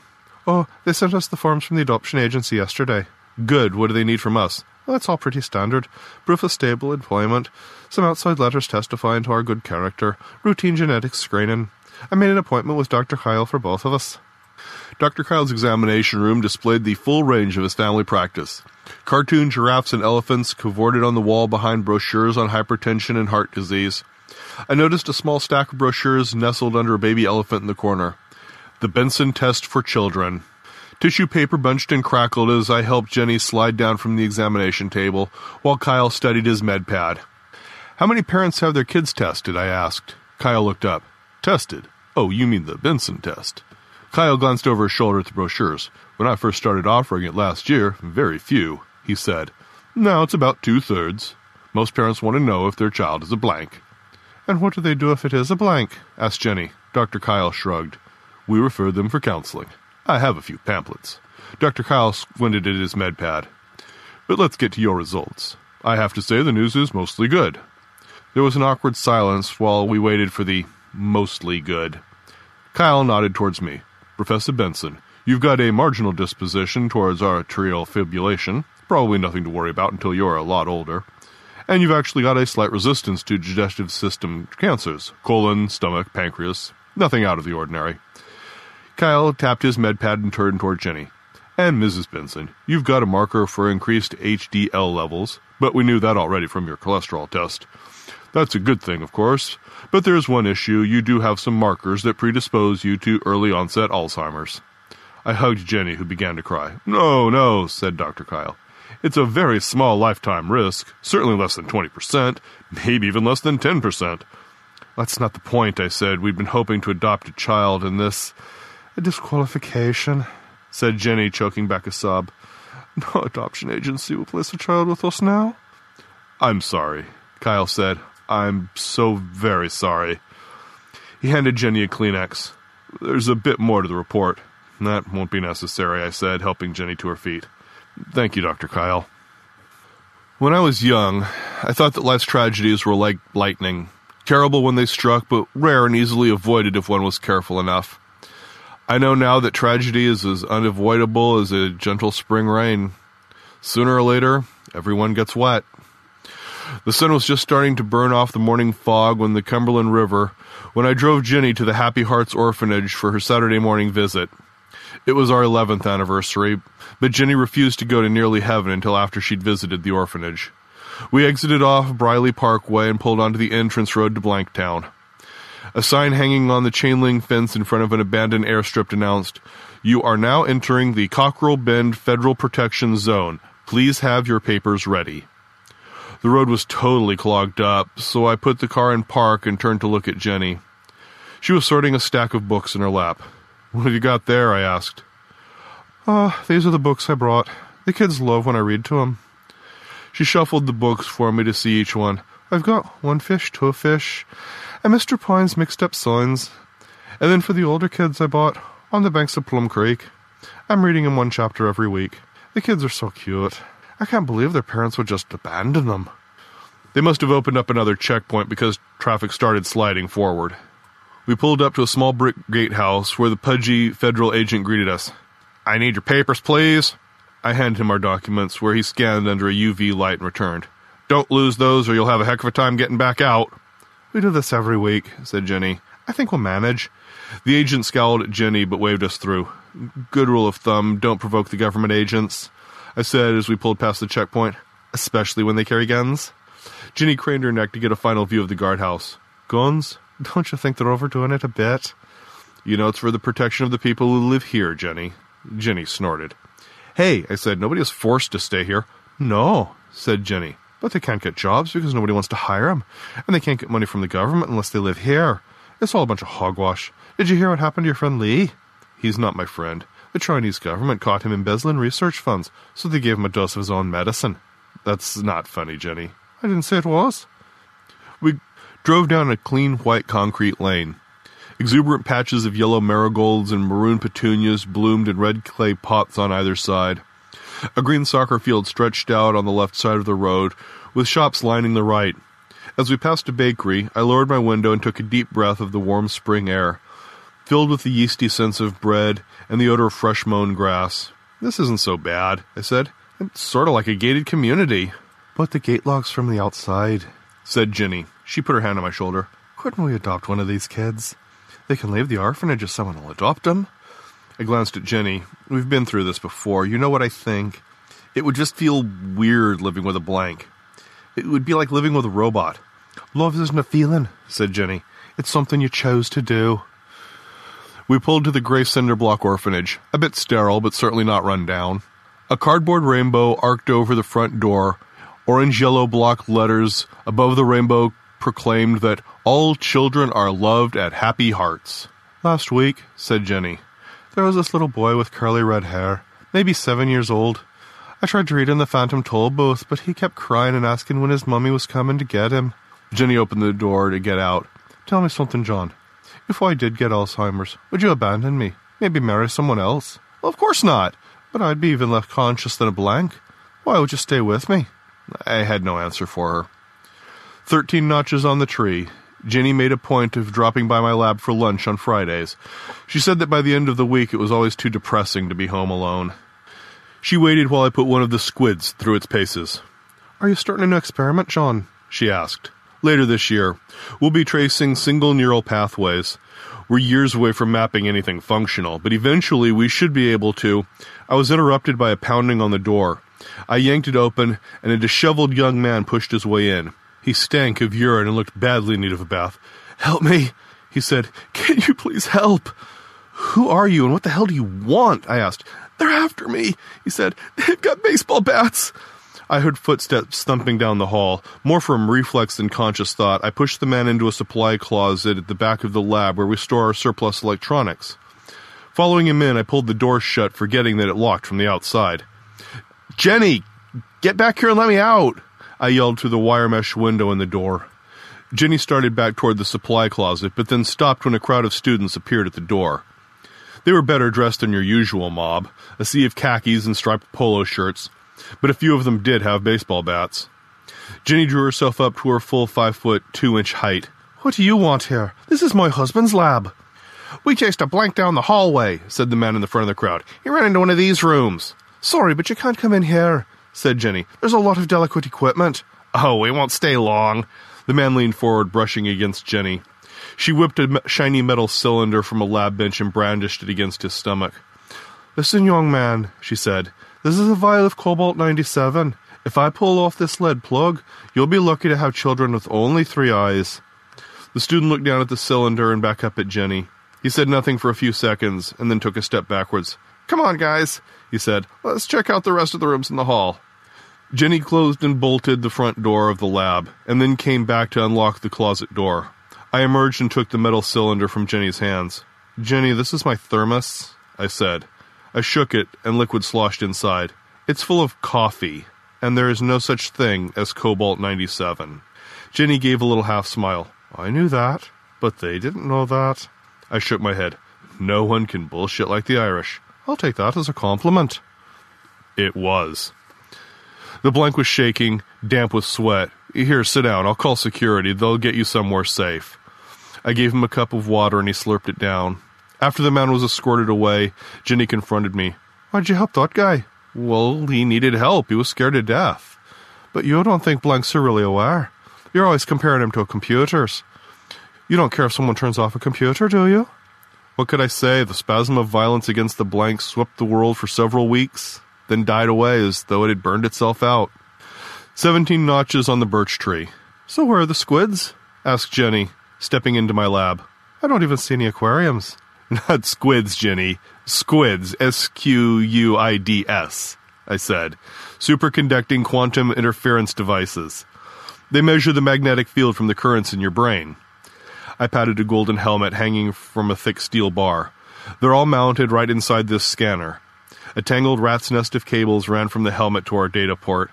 Oh, they sent us the forms from the adoption agency yesterday. Good. What do they need from us? Well, that's all pretty standard. Proof of stable employment, some outside letters testifying to our good character, routine genetics screening. I made an appointment with Dr. Kyle for both of us. Dr. Kyle's examination room displayed the full range of his family practice. Cartoon giraffes and elephants cavorted on the wall behind brochures on hypertension and heart disease. I noticed a small stack of brochures nestled under a baby elephant in the corner. The Benson Test for Children. Tissue paper bunched and crackled as I helped Jenny slide down from the examination table while Kyle studied his med pad. How many parents have their kids tested? I asked. Kyle looked up. Tested? Oh, you mean the Benson test. Kyle glanced over his shoulder at the brochures. When I first started offering it last year, very few, he said. Now it's about two thirds. Most parents want to know if their child is a blank. And what do they do if it is a blank? asked Jenny. Dr. Kyle shrugged. We refer them for counseling. I have a few pamphlets. Dr. Kyle squinted at his med pad. But let's get to your results. I have to say the news is mostly good. There was an awkward silence while we waited for the mostly good. Kyle nodded towards me. Professor Benson, you've got a marginal disposition towards atrial fibrillation. Probably nothing to worry about until you're a lot older and you've actually got a slight resistance to digestive system cancers colon, stomach, pancreas. Nothing out of the ordinary. Kyle tapped his med pad and turned toward Jenny. And Mrs. Benson, you've got a marker for increased HDL levels, but we knew that already from your cholesterol test. That's a good thing, of course, but there's one issue you do have some markers that predispose you to early onset Alzheimer's. I hugged Jenny, who began to cry. No, no, said Dr. Kyle. It's a very small lifetime risk, certainly less than 20%, maybe even less than 10%. That's not the point, I said. We've been hoping to adopt a child, and this. A disqualification, said Jenny, choking back a sob. No adoption agency will place a child with us now. I'm sorry, Kyle said. I'm so very sorry. He handed Jenny a Kleenex. There's a bit more to the report. That won't be necessary, I said, helping Jenny to her feet. Thank you, Dr. Kyle. When I was young, I thought that life's tragedies were like lightning terrible when they struck, but rare and easily avoided if one was careful enough. I know now that tragedy is as unavoidable as a gentle spring rain. Sooner or later, everyone gets wet. The sun was just starting to burn off the morning fog when the Cumberland River, when I drove Jenny to the Happy Hearts Orphanage for her Saturday morning visit. It was our 11th anniversary, but Jenny refused to go to Nearly Heaven until after she'd visited the orphanage. We exited off Briley Parkway and pulled onto the entrance road to Blanktown. A sign hanging on the chain link fence in front of an abandoned airstrip announced, You are now entering the Cockrill Bend Federal Protection Zone. Please have your papers ready. The road was totally clogged up, so I put the car in park and turned to look at Jenny. She was sorting a stack of books in her lap. What have you got there? I asked. Ah, oh, these are the books I brought. The kids love when I read to them. She shuffled the books for me to see each one. I've got One Fish, Two Fish, and Mr. Pine's Mixed Up Signs. And then for the older kids, I bought On the Banks of Plum Creek. I'm reading them one chapter every week. The kids are so cute. I can't believe their parents would just abandon them. They must have opened up another checkpoint because traffic started sliding forward. We pulled up to a small brick gatehouse where the pudgy federal agent greeted us. I need your papers, please. I handed him our documents, where he scanned under a UV light and returned. Don't lose those, or you'll have a heck of a time getting back out. We do this every week, said Jenny. I think we'll manage. The agent scowled at Jenny, but waved us through. Good rule of thumb don't provoke the government agents, I said as we pulled past the checkpoint, especially when they carry guns. Jenny craned her neck to get a final view of the guardhouse. Guns? Don't you think they're overdoing it a bit? You know, it's for the protection of the people who live here, Jenny. Jenny snorted. Hey, I said, nobody is forced to stay here. No, said Jenny. But they can't get jobs because nobody wants to hire them. And they can't get money from the government unless they live here. It's all a bunch of hogwash. Did you hear what happened to your friend Lee? He's not my friend. The Chinese government caught him embezzling research funds, so they gave him a dose of his own medicine. That's not funny, Jenny. I didn't say it was. We drove down a clean white concrete lane. Exuberant patches of yellow marigolds and maroon petunias bloomed in red clay pots on either side. A green soccer field stretched out on the left side of the road, with shops lining the right. As we passed a bakery, I lowered my window and took a deep breath of the warm spring air, filled with the yeasty sense of bread and the odor of fresh mown grass. This isn't so bad, I said. It's sort of like a gated community. But the gate lock's from the outside, said Jenny. She put her hand on my shoulder. Couldn't we adopt one of these kids? They can leave the orphanage if someone will adopt them. I glanced at Jenny. We've been through this before. You know what I think? It would just feel weird living with a blank. It would be like living with a robot. Love isn't a feeling, said Jenny. It's something you chose to do. We pulled to the gray cinder block orphanage, a bit sterile, but certainly not run down. A cardboard rainbow arced over the front door. Orange yellow block letters above the rainbow proclaimed that all children are loved at Happy Hearts. Last week, said Jenny, there was this little boy with curly red hair, maybe seven years old. I tried to read in the Phantom Toll booth, but he kept crying and asking when his mummy was coming to get him. Jenny opened the door to get out. Tell me something, John. If I did get Alzheimer's, would you abandon me? Maybe marry someone else? Well, of course not. But I'd be even less conscious than a blank. Why would you stay with me? I had no answer for her. Thirteen notches on the tree. Jenny made a point of dropping by my lab for lunch on Fridays. She said that by the end of the week it was always too depressing to be home alone. She waited while I put one of the squids through its paces. Are you starting a new experiment, John? she asked. Later this year, we'll be tracing single neural pathways. We're years away from mapping anything functional, but eventually we should be able to. I was interrupted by a pounding on the door. I yanked it open, and a disheveled young man pushed his way in. He stank of urine and looked badly in need of a bath. Help me, he said. Can you please help? Who are you and what the hell do you want? I asked. They're after me, he said. They've got baseball bats. I heard footsteps thumping down the hall. More from reflex than conscious thought, I pushed the man into a supply closet at the back of the lab where we store our surplus electronics. Following him in, I pulled the door shut, forgetting that it locked from the outside. Jenny, get back here and let me out! I yelled through the wire mesh window in the door. Jenny started back toward the supply closet, but then stopped when a crowd of students appeared at the door. They were better dressed than your usual mob, a sea of khakis and striped polo shirts, but a few of them did have baseball bats. Jenny drew herself up to her full five foot two inch height. What do you want here? This is my husband's lab. We chased a blank down the hallway, said the man in the front of the crowd. He ran into one of these rooms. Sorry, but you can't come in here, said Jenny. There's a lot of delicate equipment. Oh, we won't stay long. The man leaned forward, brushing against Jenny. She whipped a shiny metal cylinder from a lab bench and brandished it against his stomach. Listen, young man, she said. This is a vial of Cobalt 97. If I pull off this lead plug, you'll be lucky to have children with only three eyes. The student looked down at the cylinder and back up at Jenny. He said nothing for a few seconds and then took a step backwards. Come on, guys, he said. Let's check out the rest of the rooms in the hall. Jenny closed and bolted the front door of the lab, and then came back to unlock the closet door. I emerged and took the metal cylinder from Jenny's hands. Jenny, this is my thermos, I said. I shook it, and liquid sloshed inside. It's full of coffee, and there is no such thing as Cobalt 97. Jenny gave a little half smile. I knew that, but they didn't know that. I shook my head. No one can bullshit like the Irish. I'll take that as a compliment. It was. The blank was shaking, damp with sweat. Here, sit down. I'll call security. They'll get you somewhere safe. I gave him a cup of water and he slurped it down. After the man was escorted away, Jenny confronted me. Why'd you help that guy? Well, he needed help. He was scared to death. But you don't think blanks are really aware. You're always comparing him to computers. You don't care if someone turns off a computer, do you? What could I say? The spasm of violence against the blanks swept the world for several weeks then died away as though it had burned itself out. Seventeen notches on the birch tree. So where are the squids? asked Jenny, stepping into my lab. I don't even see any aquariums. Not squids, Jenny. Squids. S Q U I D S, I said. Superconducting quantum interference devices. They measure the magnetic field from the currents in your brain. I patted a golden helmet hanging from a thick steel bar. They're all mounted right inside this scanner. A tangled rat's nest of cables ran from the helmet to our data port.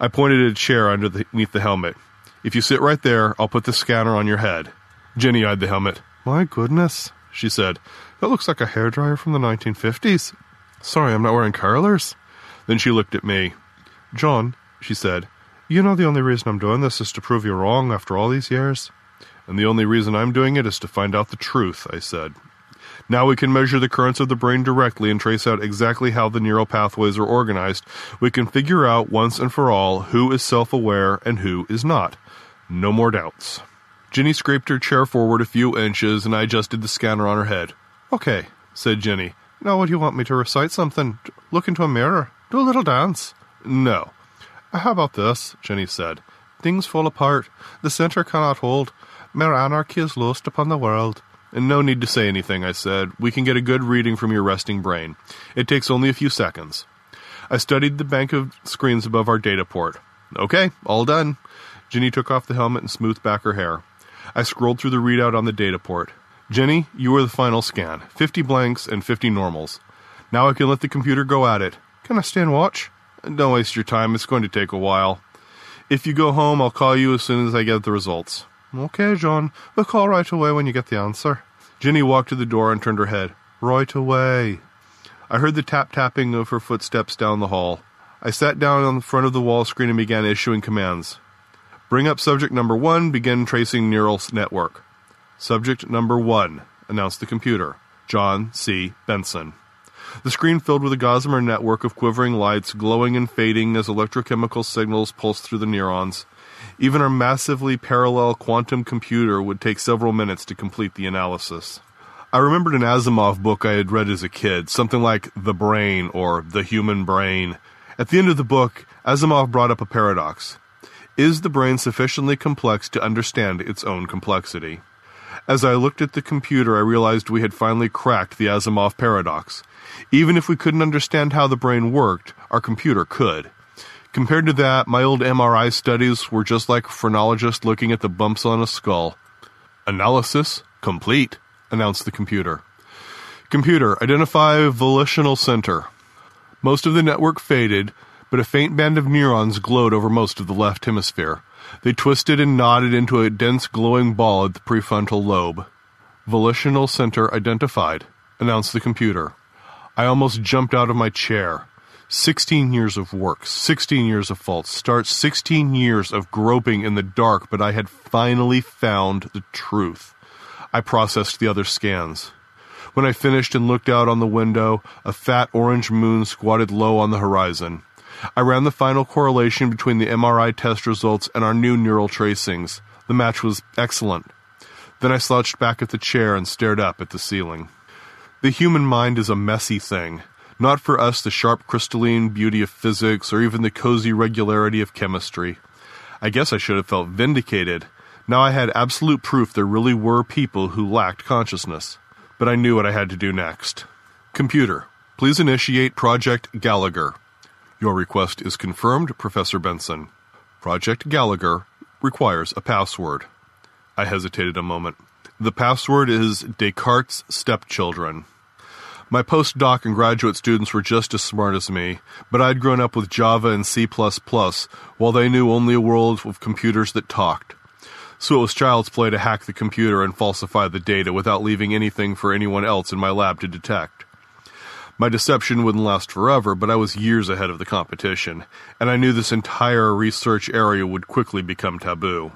I pointed at a chair underneath the helmet. If you sit right there, I'll put the scanner on your head. Jenny eyed the helmet. My goodness, she said. That looks like a hairdryer from the 1950s. Sorry, I'm not wearing curlers. Then she looked at me. John, she said, you know the only reason I'm doing this is to prove you wrong after all these years? And the only reason I'm doing it is to find out the truth, I said. Now we can measure the currents of the brain directly and trace out exactly how the neural pathways are organized. We can figure out once and for all who is self aware and who is not. No more doubts. Jenny scraped her chair forward a few inches and I adjusted the scanner on her head. Okay, said Jenny. Now would you want me to recite something? Look into a mirror. Do a little dance. No. How about this? Jenny said. Things fall apart. The center cannot hold. Mere anarchy is lost upon the world. And no need to say anything, I said. We can get a good reading from your resting brain. It takes only a few seconds. I studied the bank of screens above our data port. Okay, all done. Jenny took off the helmet and smoothed back her hair. I scrolled through the readout on the data port. Jenny, you were the final scan 50 blanks and 50 normals. Now I can let the computer go at it. Can I stand watch? Don't waste your time, it's going to take a while. If you go home, I'll call you as soon as I get the results. Okay, John. We'll call right away when you get the answer. Jenny walked to the door and turned her head. Right away. I heard the tap tapping of her footsteps down the hall. I sat down on the front of the wall screen and began issuing commands. Bring up subject number one, begin tracing neural network. Subject number one, announced the computer. John C. Benson. The screen filled with a gossamer network of quivering lights, glowing and fading as electrochemical signals pulsed through the neurons. Even our massively parallel quantum computer would take several minutes to complete the analysis. I remembered an Asimov book I had read as a kid, something like The Brain or The Human Brain. At the end of the book, Asimov brought up a paradox. Is the brain sufficiently complex to understand its own complexity? As I looked at the computer, I realized we had finally cracked the Asimov paradox. Even if we couldn't understand how the brain worked, our computer could. Compared to that, my old MRI studies were just like a phrenologist looking at the bumps on a skull. Analysis complete, announced the computer. Computer, identify volitional center. Most of the network faded, but a faint band of neurons glowed over most of the left hemisphere. They twisted and knotted into a dense glowing ball at the prefrontal lobe. Volitional center identified, announced the computer. I almost jumped out of my chair. 16 years of work, 16 years of faults, starts, 16 years of groping in the dark, but I had finally found the truth. I processed the other scans. When I finished and looked out on the window, a fat orange moon squatted low on the horizon. I ran the final correlation between the MRI test results and our new neural tracings. The match was excellent. Then I slouched back at the chair and stared up at the ceiling. The human mind is a messy thing. Not for us the sharp crystalline beauty of physics or even the cozy regularity of chemistry. I guess I should have felt vindicated. Now I had absolute proof there really were people who lacked consciousness. But I knew what I had to do next. Computer, please initiate Project Gallagher. Your request is confirmed, Professor Benson. Project Gallagher requires a password. I hesitated a moment. The password is Descartes' stepchildren. My postdoc and graduate students were just as smart as me, but I'd grown up with Java and C++, while they knew only a world of computers that talked. So it was child's play to hack the computer and falsify the data without leaving anything for anyone else in my lab to detect. My deception wouldn't last forever, but I was years ahead of the competition, and I knew this entire research area would quickly become taboo.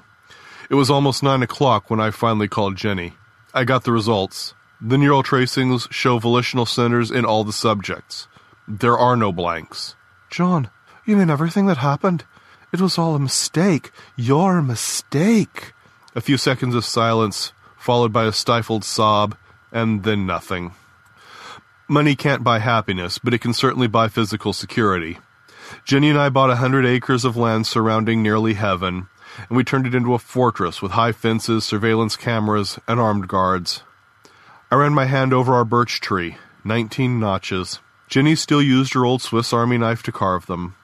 It was almost nine o'clock when I finally called Jenny. I got the results. The neural tracings show volitional centers in all the subjects. There are no blanks. John, you mean everything that happened? It was all a mistake. Your mistake. A few seconds of silence, followed by a stifled sob, and then nothing. Money can't buy happiness, but it can certainly buy physical security. Jenny and I bought a hundred acres of land surrounding nearly heaven, and we turned it into a fortress with high fences, surveillance cameras, and armed guards. I ran my hand over our birch tree, nineteen notches. Jenny still used her old Swiss Army knife to carve them.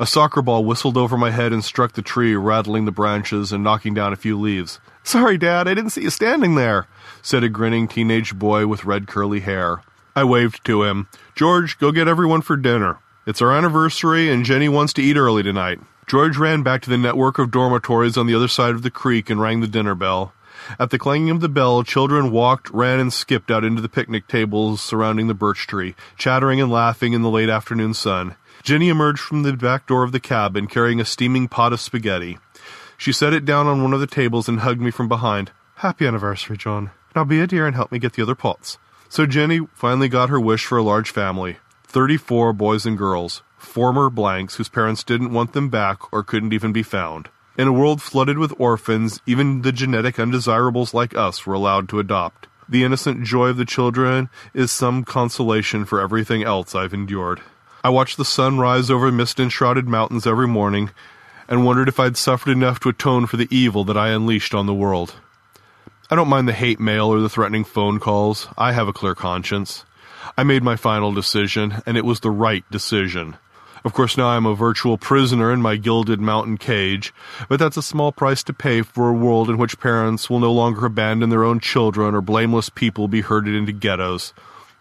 A soccer ball whistled over my head and struck the tree, rattling the branches and knocking down a few leaves. Sorry, Dad, I didn't see you standing there, said a grinning teenage boy with red curly hair. I waved to him. George, go get everyone for dinner. It's our anniversary, and Jenny wants to eat early tonight. George ran back to the network of dormitories on the other side of the creek and rang the dinner bell. At the clanging of the bell, children walked, ran, and skipped out into the picnic tables surrounding the birch tree, chattering and laughing in the late afternoon sun. Jenny emerged from the back door of the cabin carrying a steaming pot of spaghetti. She set it down on one of the tables and hugged me from behind. Happy anniversary, John. Now be a dear and help me get the other pots. So Jenny finally got her wish for a large family 34 boys and girls former blanks whose parents didn't want them back or couldn't even be found. In a world flooded with orphans, even the genetic undesirables like us were allowed to adopt. The innocent joy of the children is some consolation for everything else I've endured. I watched the sun rise over mist enshrouded mountains every morning and wondered if I'd suffered enough to atone for the evil that I unleashed on the world. I don't mind the hate mail or the threatening phone calls. I have a clear conscience. I made my final decision, and it was the right decision. Of course, now I'm a virtual prisoner in my gilded mountain cage, but that's a small price to pay for a world in which parents will no longer abandon their own children or blameless people be herded into ghettos.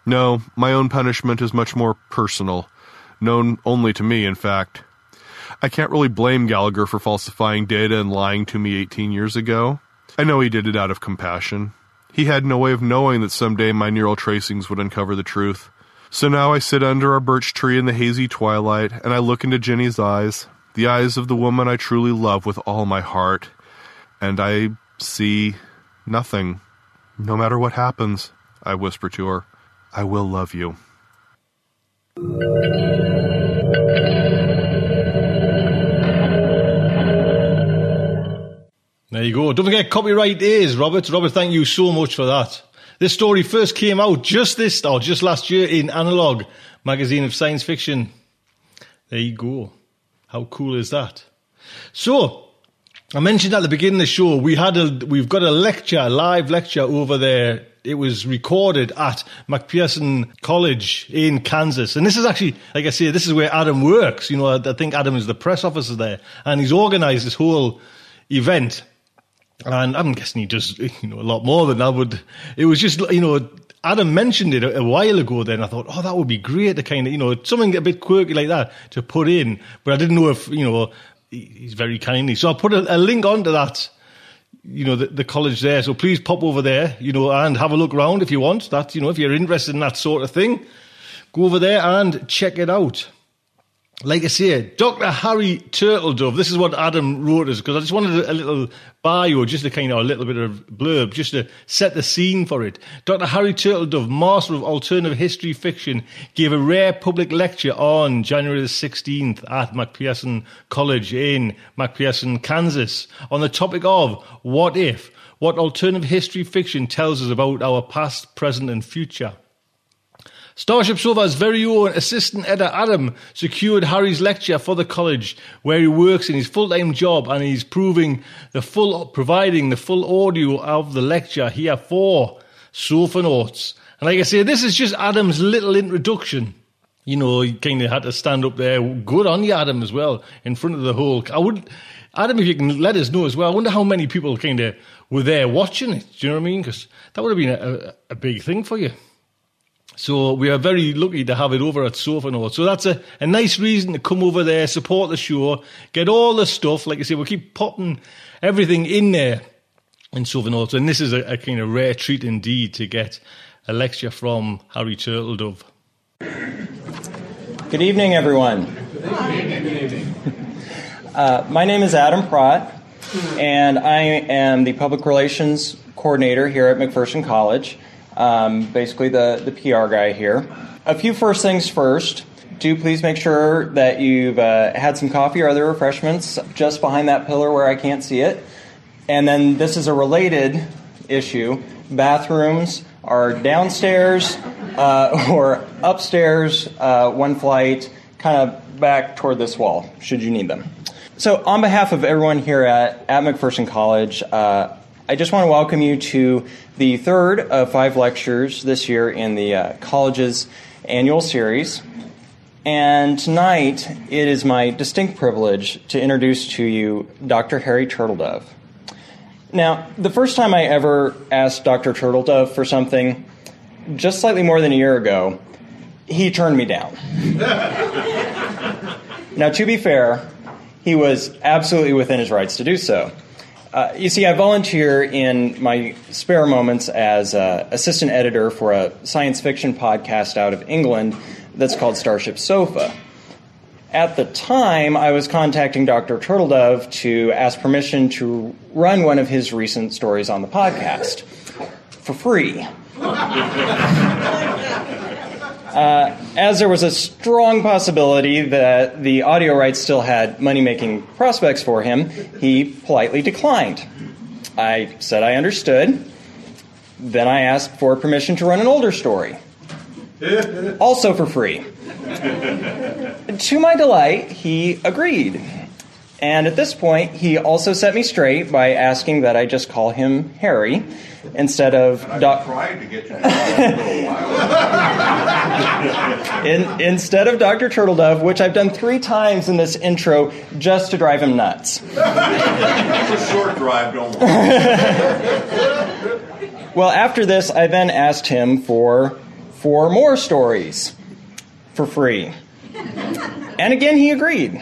No, my own punishment is much more personal, known only to me, in fact. I can't really blame Gallagher for falsifying data and lying to me 18 years ago. I know he did it out of compassion. He had no way of knowing that someday my neural tracings would uncover the truth. So now I sit under our birch tree in the hazy twilight, and I look into Jenny's eyes, the eyes of the woman I truly love with all my heart, and I see nothing. No matter what happens, I whisper to her, I will love you. There you go. Don't forget, copyright is Robert. Robert, thank you so much for that. This story first came out just this, or just last year in Analog, magazine of science fiction. There you go. How cool is that? So, I mentioned at the beginning of the show, we had a, we've got a lecture, live lecture over there. It was recorded at McPherson College in Kansas. And this is actually, like I say, this is where Adam works. You know, I, I think Adam is the press officer there. And he's organized this whole event and I'm guessing he does, you know, a lot more than that. But it was just, you know, Adam mentioned it a, a while ago. Then I thought, oh, that would be great to kind of you know something a bit quirky like that to put in. But I didn't know if you know he- he's very kindly. So I'll put a, a link onto that. You know the, the college there. So please pop over there. You know and have a look around if you want. That you know if you're interested in that sort of thing, go over there and check it out like I say, Dr. Harry Turtledove. This is what Adam wrote us because I just wanted a, little bio, just a kind of a little bit of blurb, just to set the scene for it. Dr. Harry Turtledove, Master of Alternative History Fiction, gave a rare public lecture on January the 16th at McPherson College in McPherson, Kansas, on the topic of what if, what alternative history fiction tells us about our past, present, and future. Starship Sofa's very own assistant editor Adam secured Harry's lecture for the college where he works in his full-time job and he's proving the full, providing the full audio of the lecture here for Notes. And like I say, this is just Adam's little introduction. You know, he kind of had to stand up there. Good on you, Adam, as well, in front of the whole. I would, Adam, if you can let us know as well. I wonder how many people kind of were there watching it. Do you know what I mean? Because that would have been a, a big thing for you. So we are very lucky to have it over at Sofa Notes. So that's a, a nice reason to come over there, support the show, get all the stuff. Like I say, we'll keep popping everything in there in Sofa Notes. And this is a, a kind of rare treat indeed to get a lecture from Harry Turtledove. Good evening, everyone. Uh, my name is Adam Pratt, and I am the public relations coordinator here at McPherson College. Um, basically, the, the PR guy here. A few first things first. Do please make sure that you've uh, had some coffee or other refreshments just behind that pillar where I can't see it. And then this is a related issue. Bathrooms are downstairs uh, or upstairs, uh, one flight, kind of back toward this wall, should you need them. So, on behalf of everyone here at, at McPherson College, uh, I just want to welcome you to the third of five lectures this year in the uh, college's annual series. And tonight, it is my distinct privilege to introduce to you Dr. Harry Turtledove. Now, the first time I ever asked Dr. Turtledove for something, just slightly more than a year ago, he turned me down. now, to be fair, he was absolutely within his rights to do so. Uh, you see, I volunteer in my spare moments as uh, assistant editor for a science fiction podcast out of England that's called Starship Sofa. At the time, I was contacting Dr. Turtledove to ask permission to run one of his recent stories on the podcast for free. Uh, as there was a strong possibility that the audio rights still had money making prospects for him, he politely declined. I said I understood. Then I asked for permission to run an older story, also for free. to my delight, he agreed. And at this point, he also set me straight by asking that I just call him Harry instead of Doc. Tried to get you. In, instead of Dr. Turtledove, which I've done three times in this intro just to drive him nuts. It's a short drive, don't worry. Well, after this, I then asked him for four more stories for free. And again, he agreed.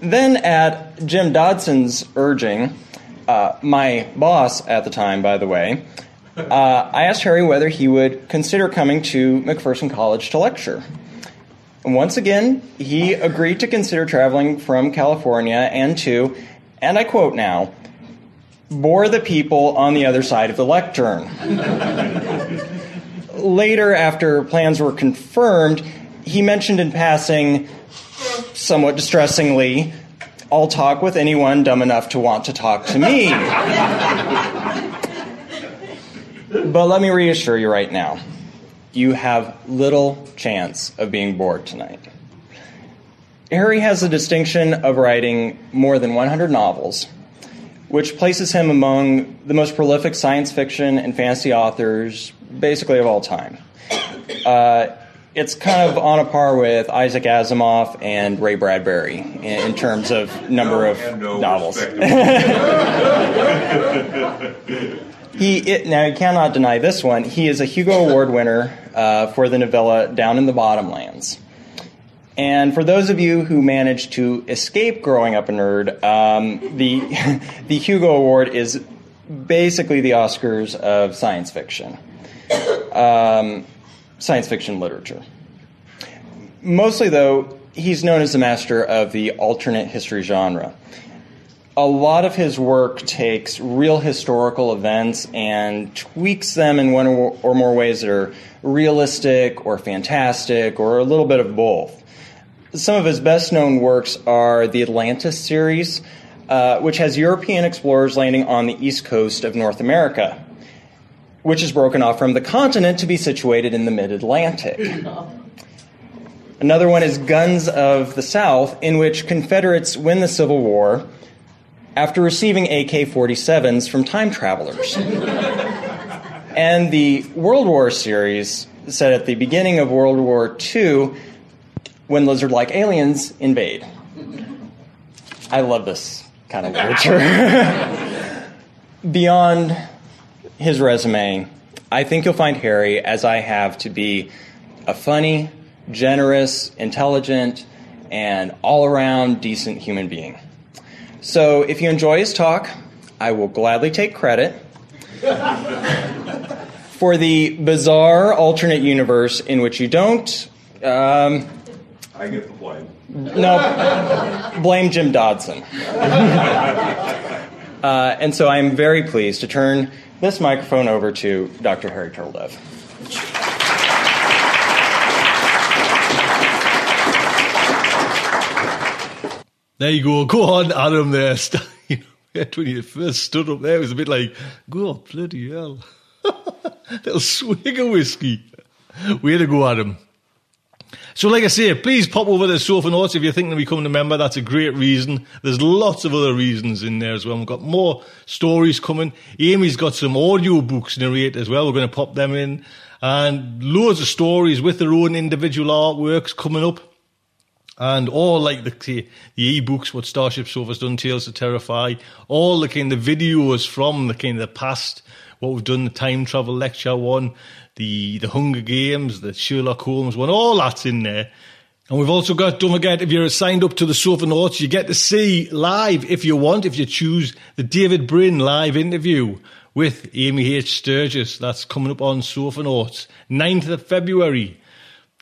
Then, at Jim Dodson's urging, uh, my boss at the time, by the way, uh, I asked Harry whether he would consider coming to McPherson College to lecture. And once again, he agreed to consider traveling from California and to, and I quote now, bore the people on the other side of the lectern. Later, after plans were confirmed, he mentioned in passing, somewhat distressingly, I'll talk with anyone dumb enough to want to talk to me. but let me reassure you right now you have little chance of being bored tonight. Harry has the distinction of writing more than 100 novels, which places him among the most prolific science fiction and fantasy authors, basically of all time. Uh, it's kind of on a par with Isaac Asimov and Ray Bradbury in, in terms of number of no novels. He it, now you cannot deny this one. He is a Hugo Award winner uh, for the novella Down in the Bottomlands. And for those of you who managed to escape growing up a nerd, um, the the Hugo Award is basically the Oscars of science fiction, um, science fiction literature. Mostly, though, he's known as the master of the alternate history genre. A lot of his work takes real historical events and tweaks them in one or more ways that are realistic or fantastic or a little bit of both. Some of his best known works are the Atlantis series, uh, which has European explorers landing on the east coast of North America, which is broken off from the continent to be situated in the mid Atlantic. Another one is Guns of the South, in which Confederates win the Civil War after receiving AK 47s from time travelers. and the World War series, set at the beginning of World War II, when lizard like aliens invade. I love this kind of literature. Beyond his resume, I think you'll find Harry, as I have, to be a funny, generous, intelligent, and all around decent human being. So if you enjoy his talk, I will gladly take credit. For the bizarre alternate universe in which you don't, um, I get the blame. no, blame Jim Dodson. Uh, and so I'm very pleased to turn this microphone over to Dr. Harry Turtledove. There you go. Go on, Adam. There, when you first stood up there, it was a bit like, "God, bloody hell!" Little swig of whiskey. Way to go, Adam. So, like I say, please pop over to Sofa Notes if you're thinking of becoming a member. That's a great reason. There's lots of other reasons in there as well. We've got more stories coming. Amy's got some audio books narrate as well. We're going to pop them in. And loads of stories with their own individual artworks coming up. And all like the the ebooks, what Starship Sofa's done, Tales to Terrify, all the kind of videos from the kind of the past, what we've done, the time travel lecture one, the the Hunger Games, the Sherlock Holmes one, all that's in there. And we've also got, don't forget, if you're signed up to the Sofa Notes, you get to see live, if you want, if you choose, the David Brin live interview with Amy H. Sturgis. That's coming up on Sofa Notes, 9th of February.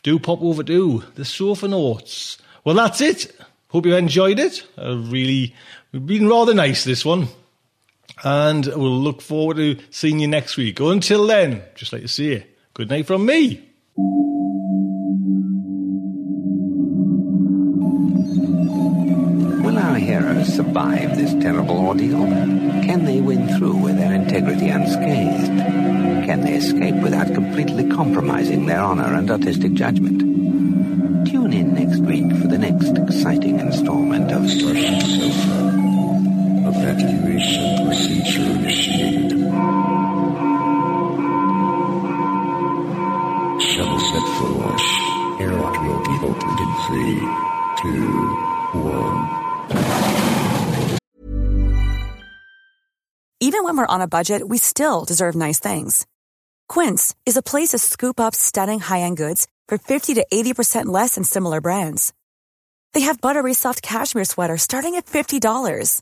Do pop over to the Sofa Notes. Well, that's it. Hope you enjoyed it. Uh, really, we've been rather nice this one. And we'll look forward to seeing you next week. Until then, just like to say, good night from me. Will our heroes survive this terrible ordeal? Can they win through with their integrity unscathed? Can they escape without completely compromising their honor and artistic judgment? Tune in next week for the next exciting installment of. Evacuation procedure initiated. Shuttle set for launch. Airlock will be opened in three, two, one. Even when we're on a budget, we still deserve nice things. Quince is a place to scoop up stunning high-end goods for 50 to 80% less than similar brands. They have buttery soft cashmere sweaters starting at $50,